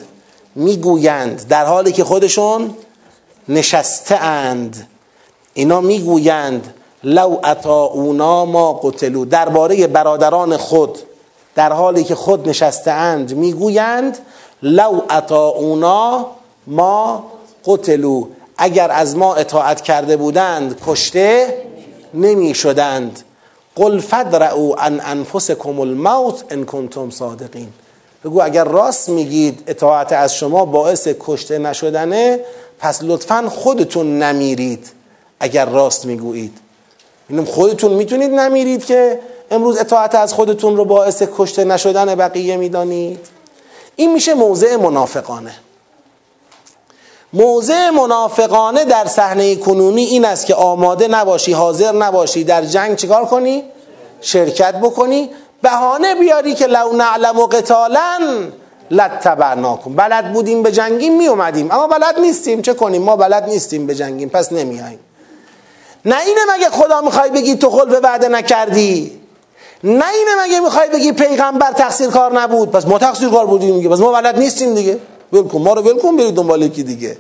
می‌گویند در حالی که خودشون نشسته اند. اینا می‌گویند لو اطاعونا ما قتلو. درباره برادران خود در حالی که خود نشسته اند می‌گویند لو اطاعونا ما قتلو. اگر از ما اطاعت کرده بودند کشته نمی شدند قل فدرعوا عن انفسکم الموت ان کنتم صادقین. بگو اگر راست میگید اطاعت از شما باعث کشته نشدنه پس لطفا خودتون نمیرید. اگر راست می‌گویید. خودتون می‌تونید نمیرید که امروز اطاعت از خودتون رو باعث کشته نشدن بقیه می‌دانید. این میشه موضع منافقانه. موضع منافقانه در صحنه کنونی این است که آماده نباشی حاضر نباشی در جنگ چیکار کنی؟ شرکت بکنی. بهانه بیاری که لو نعلم و قتالا لتبعناکم بلد بودیم به جنگیم می اومدیم اما بلد نیستیم. چه کنیم؟ ما بلد نیستیم به جنگیم. پس نمیاییم نه اینه مگه خدا می‌خوای بگی تو خلف وعده نکردی؟ نه اینه مگه می‌خوای بگی پیغمبر تقصیر کار نبود؟ پس ما تقصیر کار بودیم دیگه پس ما بلد نیستیم دیگه. ول ما رو ول برید دنبال یکی دیگه.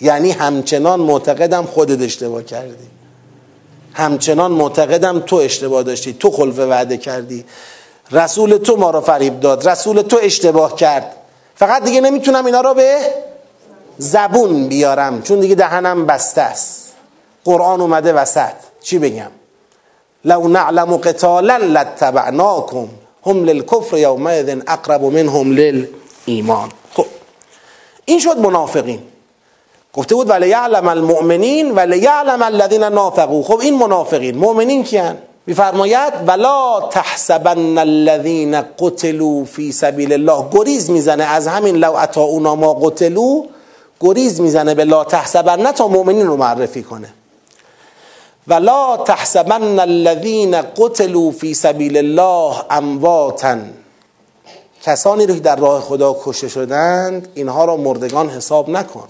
یعنی همچنان معتقدم خودت اشتباه کردی. همچنان معتقدم تو اشتباه داشتی تو خلف وعده کردی. رسول تو ما رو فریب داد رسول تو اشتباه کرد. فقط دیگه نمی‌تونم اینا رو به زبون بیارم چون دیگه دهنم بسته است. قرآن اومده وسط. چی بگم؟ لو نعلم قتالا لاتبعناکم هم للکفر یومئذ اقرب منهم للایمان. خب این شد منافقین. گفته بود ولی یعلم المؤمنین ولی یعلم الذین نافقوا خب این منافقین. مؤمنین کیان؟ میفرماید ولا تحسبن الذین قتلوا فی سبیل الله. گریز می‌زنه. از همین لو اطاعونا ما قتلوا گریز می‌زنه به لا تحسبن. تا مؤمنین رو معرفی کنه. ولا تحسبن الذین قتلوا فی سبیل الله امواتا. کسانی رو که در راه خدا کشته شدند اینها را مردگان حساب نکن.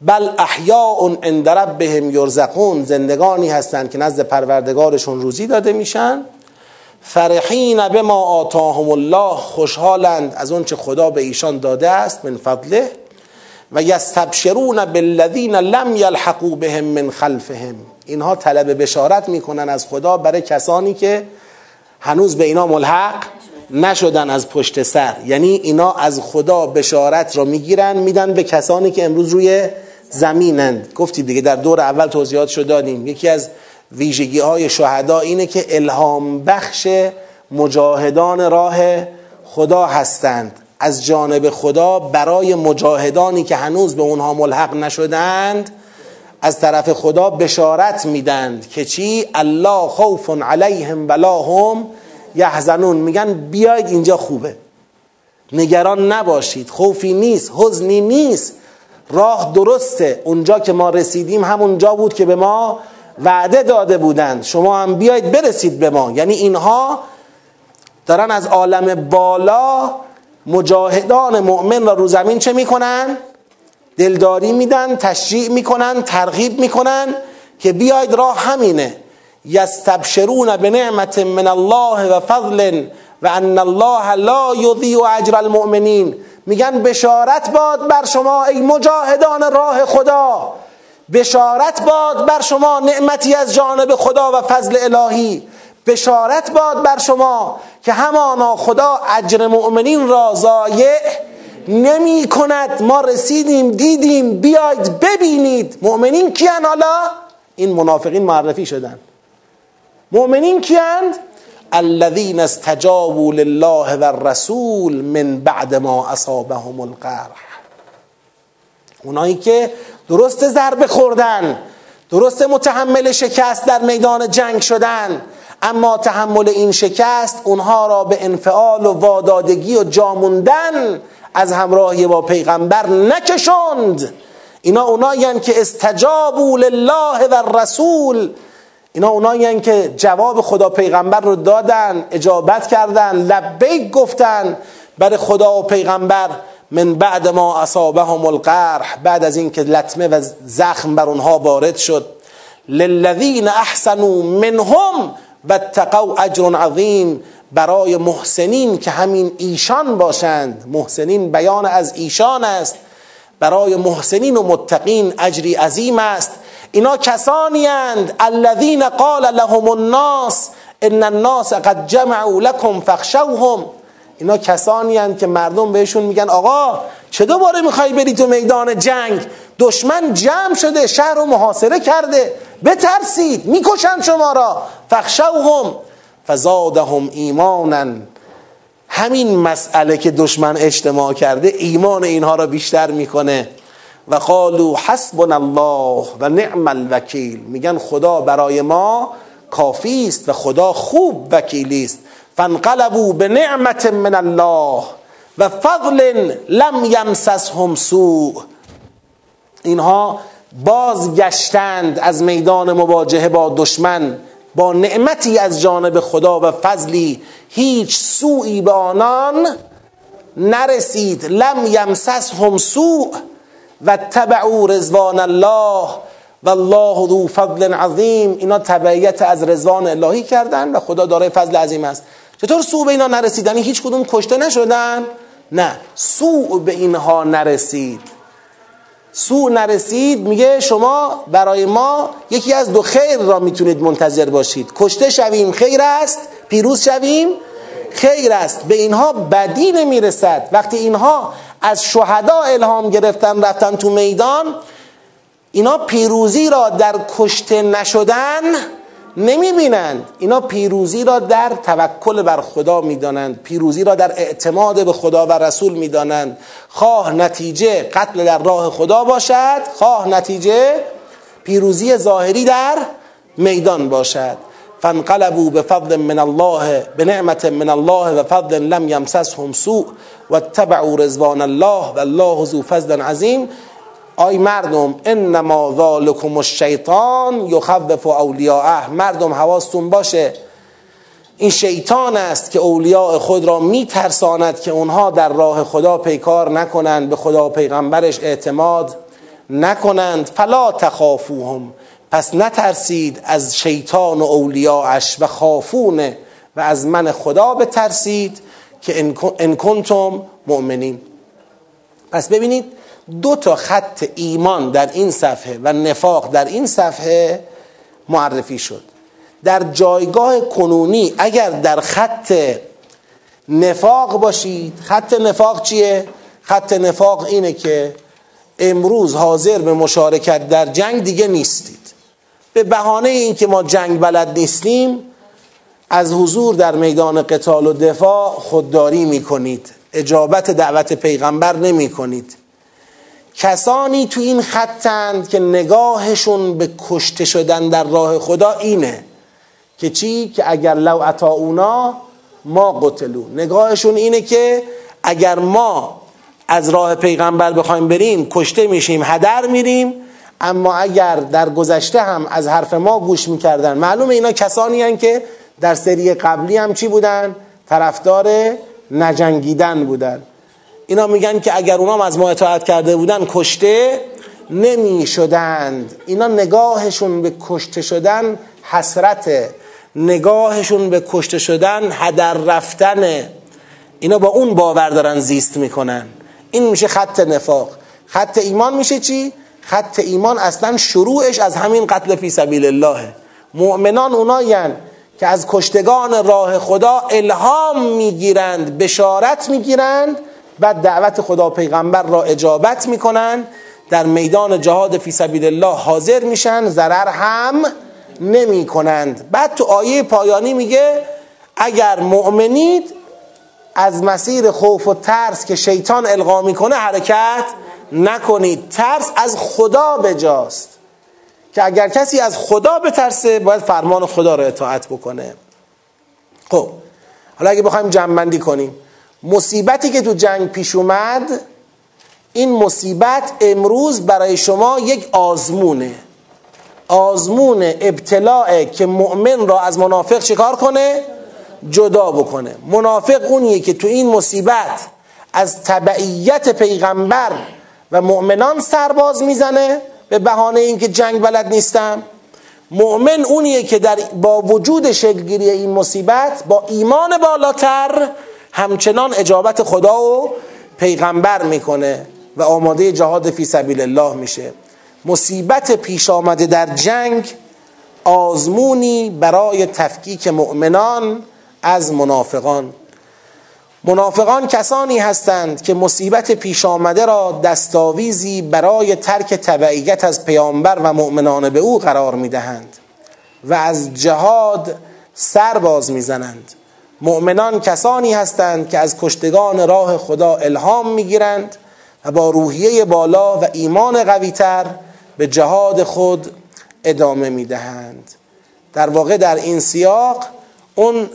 بل احیاء عند ربهم یرزقون زندگانی هستند که نزد پروردگارشون روزی داده میشن. فرحین به ما آتاهم الله خوشحالند از چه خدا به ایشان داده است من فضله. و یستبشرون بالذین لم یلحقوا بهم من خلفهم. اینها طلب بشارت می‌کنن از خدا برای کسانی که هنوز به اینا ملحق نشدن از پشت سر. یعنی اینا از خدا بشارت را می‌گیرن میدن به کسانی که امروز روی زمینند. گفتید دیگه در دور اول توضیحات شد دادیم. یکی از ویژگی های شهدا اینه که الهام بخش مجاهدان راه خدا هستند. از جانب خدا برای مجاهدانی که هنوز به اونها ملحق نشدند از طرف خدا بشارت میدند که چی؟ الله خوف علیهم ولا هم یحزنون. میگن بیاید اینجا خوبه نگران نباشید خوفی نیست حزنی نیست راه درسته اونجا که ما رسیدیم همونجا بود که به ما وعده داده بودند شما هم بیاید برسید به ما. یعنی اینها دارن از عالم بالا مجاهدان مؤمن را رو زمین چه می‌کنن؟ دلداری میدن تشریع می‌کنن ترغیب می‌کنن که بیاید راه همینه. یستبشرون به نعمت من الله و فضل و ان الله لا یضیع اجر المؤمنین. میگن بشارت باد بر شما ای مجاهدان راه خدا. بشارت باد بر شما نعمتی از جانب خدا و فضل الهی. بشارت باد بر شما که همانا خدا اجر مؤمنین را ضایع نمی کند. ما رسیدیم دیدیم بیاید ببینید. مؤمنین کیان حالا؟ این منافقین معرفی شدن. مؤمنین کیند الذين استجابوا لله والرسول من بعد ما اصابهم القرح. اونایی که درست ضربه خوردن درست متحمل شکست در میدان جنگ شدن اما تحمل این شکست اونها را به انفعال و وادادگی و جاموندن از همراهی با پیغمبر نکشند. اینا اونایی که استجابوا لله و الرسول. اینا اونایی که جواب خدا پیغمبر رو دادن اجابت کردن لبیک گفتن برای خدا و پیغمبر من بعد ما اصابهم القرح بعد از اینکه لطمه و زخم بر اونها وارد شد. للذین احسنوا منهم و اتقوا اجر عظیم برای محسنین که همین ایشان باشند. محسنین بیان از ایشان است. برای محسنین و متقین اجری عظیم است. اینا کسانی اند. الذین قال لهم الناس ان الناس قد جمعوا لكم فخشوهم اینا کسانی هستند که مردم بهشون میگن آقا چه دوباره می‌خوای بری تو میدان جنگ؟ دشمن جمع شده شهر رو محاصره کرده. بترسید می‌کشن شما را. فخشوهم فزادهم ایمانا همین مسئله که دشمن اجتماع کرده ایمان اینها را بیشتر می‌کنه. و قالو حسبنا الله و نعم الوکیل. میگن خدا برای ما کافی است و خدا خوب وکیلی است. فانقلبوا به نعمت من الله و فضل لم یمسسهم سوء. اینها بازگشتند از میدان مواجهه با دشمن با نعمتی از جانب خدا و فضلی. هیچ سوئی به آنان نرسید. لم یمسسهم سوء و تبعوا رضوان الله و الله ذو فضل عظیم. اینا تبعیت از رضوان الهی کردن و خدا دارای فضل عظیم است. چطور سوء به اینا نرسید؟ یعنی هیچ کدوم کشته نشدن؟ نه. سوء به اینها نرسید. سوء نرسید میگه شما برای ما یکی از دو خیر را می‌تونید منتظر باشید. کشته شویم خیر است پیروز شویم خیر است. به اینها بدی نمی‌رسد. وقتی اینها از شهدا الهام گرفتن رفتن تو میدان اینا پیروزی را در کشته نشدن نمی بینند اینا پیروزی را در توکل بر خدا می‌دانند. پیروزی را در اعتماد به خدا و رسول می‌دانند. خواه نتیجه قتل در راه خدا باشد. خواه نتیجه پیروزی ظاهری در میدان باشد. فانقلبوا بفضل من الله بنعمت من الله و فضل لم یمسسهم سوء و اتبعوا رضوان الله و الله ذو فضل عظیم. آی مردم انما ذالکم الشیطان یخوف اولیاءه. مردم حواستون باشه. این شیطان است که اولیاء خود را میترساند که اونها در راه خدا پیکار نکنند به خدا و پیغمبرش اعتماد نکنند. فلا تخافوهم. پس نترسید از شیطان و اولیاءش و خافونه و از من خدا بترسید که ان کنتم مؤمنین. پس ببینید دو تا خط ایمان در این صفحه و نفاق در این صفحه معرفی شد. در جایگاه کنونی اگر در خط نفاق باشید خط نفاق چیه؟ خط نفاق اینه که امروز حاضر به مشارکت در جنگ دیگه نیستید. به بهانه اینکه ما جنگ بلد نیستیم از حضور در میدان قتال و دفاع خودداری می‌کنید. اجابت دعوت پیغمبر نمی کنید کسانی تو این خطند که نگاهشون به کشته شدن در راه خدا اینه که چی؟ که اگر لو اونا ما قتلو نگاهشون اینه که اگر ما از راه پیغمبر بخوایم بریم کشته میشیم هدر میریم اما اگر در گذشته هم از حرف ما گوش می‌کردن معلومه اینا کسانی هن که در سری قبلی هم چی بودن؟ طرفدار نجنگیدن بودن اینا میگن که اگر اونام از ما اطاعت کرده بودن کشته نمی شدند اینا نگاهشون به کشته شدن حسرته نگاهشون به کشته شدن هدر رفتنه اینا با اون باور دارن زیست می‌کنن. این میشه خط نفاق. خط ایمان میشه چی؟ خط ایمان اصلا شروعش از همین قتل فی سبیل الله مؤمنان اونایین که از کشتگان راه خدا الهام می‌گیرند بشارت می‌گیرند و دعوت خدا پیغمبر را اجابت می‌کنن در میدان جهاد فی سبیل الله حاضر میشن ضرر هم نمی کنند بعد تو آیه پایانی میگه اگر مؤمنید از مسیر خوف و ترس که شیطان القا می‌کنه حرکت نکنید. ترس از خدا بجاست. که اگر کسی از خدا بترسه باید فرمان خدا را اطاعت بکنه. خب حالا اگه بخوایم جمع کنیم. مصیبتی که تو جنگ پیش اومد این مصیبت امروز برای شما یک آزمونه. آزمون ابتلاعه که مؤمن را از منافق چکار کنه؟ جدا بکنه. منافق اونیه که تو این مصیبت از تبعیت پیغمبر و مؤمنان سرباز می‌زنه به بهانه اینکه جنگ بلد نیستم. مؤمن اونیه که در با وجود شکلگیری این مصیبت با ایمان بالاتر همچنان اجابت خدا و پیغمبر می‌کنه و آماده جهاد فی سبیل الله میشه. مصیبت پیش آمده در جنگ آزمونی برای تفکیک مؤمنان از منافقان. منافقان کسانی هستند که مصیبت پیش آمده را دستاویزی برای ترک تبعیت از پیامبر و مؤمنان به او قرار می‌دهند و از جهاد سر باز می‌زنند. مؤمنان کسانی هستند که از کشتگان راه خدا الهام می‌گیرند و با روحیه بالا و ایمان قویتر به جهاد خود ادامه می‌دهند. در واقع در این سیاق اون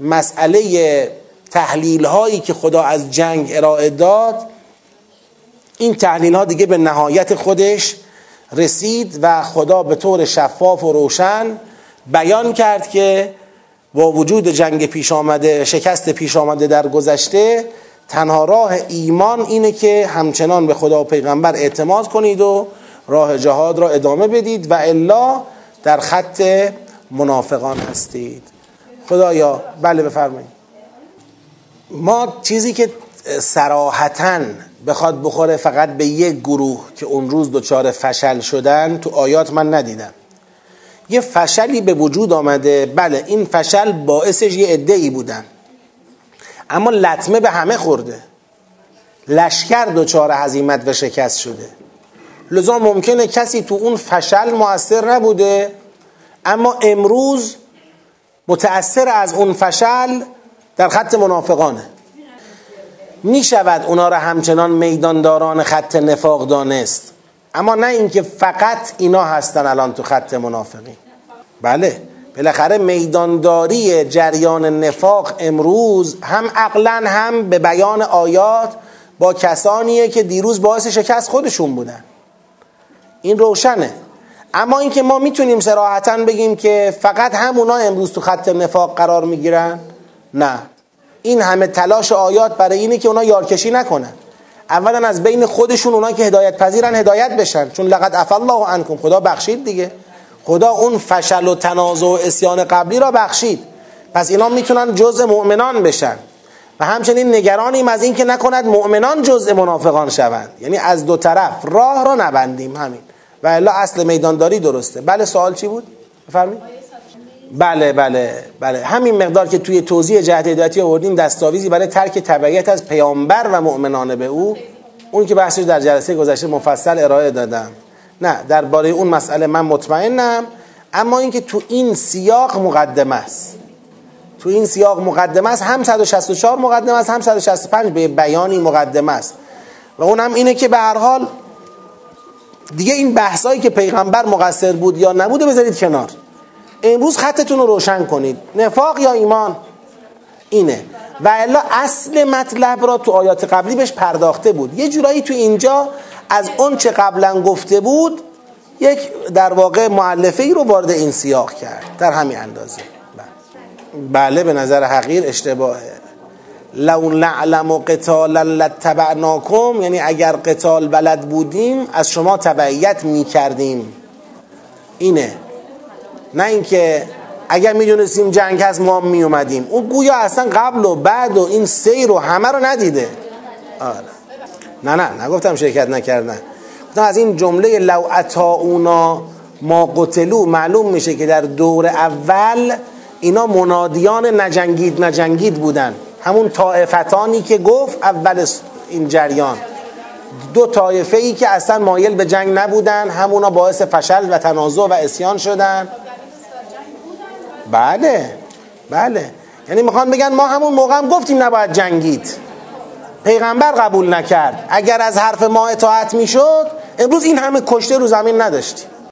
مسئله تحلیل هایی که خدا از جنگ ارائه داد این تحلیل ها دیگه به نهایت خودش رسید و خدا به طور شفاف و روشن بیان کرد که با وجود جنگ پیش آمده شکست پیش آمده در گذشته تنها راه ایمان اینه که همچنان به خدا و پیغمبر اعتماد کنید و راه جهاد را ادامه بدید و الا در خط منافقان هستید. خدایا بله بفرمایید. ما چیزی که سراحتا بخواد بخوره فقط به یک گروه که اون روز دچار فشل شدن تو آیات من ندیدم. یه فشلی به وجود آمده. بله این فشل باعثش یه ای بودن. اما لطمه به همه خورده. لشکر دچار هزیمت و شکست شده. لذا ممکنه کسی تو اون فشل موثر نبوده. اما امروز متأثر از اون فشل در خط منافقانه. می شود اونا را همچنان میدانداران خط نفاق دانست. اما نه اینکه فقط اینا هستن الان تو خط منافقین. بله بالاخره میدانداری جریان نفاق امروز هم عقلا هم به بیان آیات با کسانیه که دیروز باعث شکست خودشون بودن. این روشنه. اما اینکه ما می‌تونیم سراحتا بگیم که فقط همونا امروز تو خط نفاق قرار می‌گیرن نه. این همه تلاش آیات برای اینه که اونا یارکشی نکنن. اولا از بین خودشون اونا که هدایت پذیرن هدایت بشن. چون لقد عفا الله عنکم. خدا بخشید دیگه. خدا اون فشل و تنازع و اسیان قبلی را بخشید. پس اینا می‌تونن جزء مؤمنان بشن. و همچنین نگرانیم از اینکه نکند مؤمنان جزء منافقان شوند. یعنی از دو طرف راه را نبندیم. همین. و الا اصل میدانداری درسته. بله سوال چی بود؟ بفرمایید. بله بله بله. همین مقدار که توی توضیح جهت هدایتی آوردیم دستاویزی برای ترک تبعیت از پیامبر و مؤمنان به او اون که بحثش در جلسه گذشته مفصل ارائه دادم. نه درباره اون مسئله من مطمئنم اما اینکه تو این سیاق مقدمه است. تو این سیاق مقدمه است هم 164 مقدمه است هم 165 به بیانی مقدمه است. و اونم اینه که به هر حال دیگه این بحثایی که پیغمبر مقصر بود یا نبوده بذارید کنار. امروز خطتون رو روشن کنید. نفاق یا ایمان؟ اینه. و الا اصل مطلب را تو آیات قبلی بهش پرداخته بود. یه جورایی تو اینجا از اون چه قبلا گفته بود یک در واقع معلفه ای رو وارد این سیاق کرد. در همین اندازه. بله. به نظر حقیر اشتباهه. لو نعلم قتالا لتبعناکم یعنی اگر قتال بلد بودیم از شما تبعیت می کردیم اینه. نه اینکه اگر می‌دونستیم جنگ هست ما می اومدیم اون گویا اصلا قبل و بعد و این سیر و همه رو ندیده. آره. نه نه نگفتم شرکت نکردن. گفتم از این جمله لو اونا ما قتلو معلوم میشه که در دور اول اینا منادیان نجنگید نجنگید بودن. همون طائفتانی که گفت اول این جریان. دو طایفه ای که اصلا مایل به جنگ نبودن همونا باعث فشل و تنازع و اسیان شدن. بله بله. یعنی می‌خوان بگن ما همون موقع هم گفتیم نباید جنگید. پیغمبر قبول نکرد. اگر از حرف ما اطاعت می‌شد امروز این همه کشته رو زمین نداشتیم.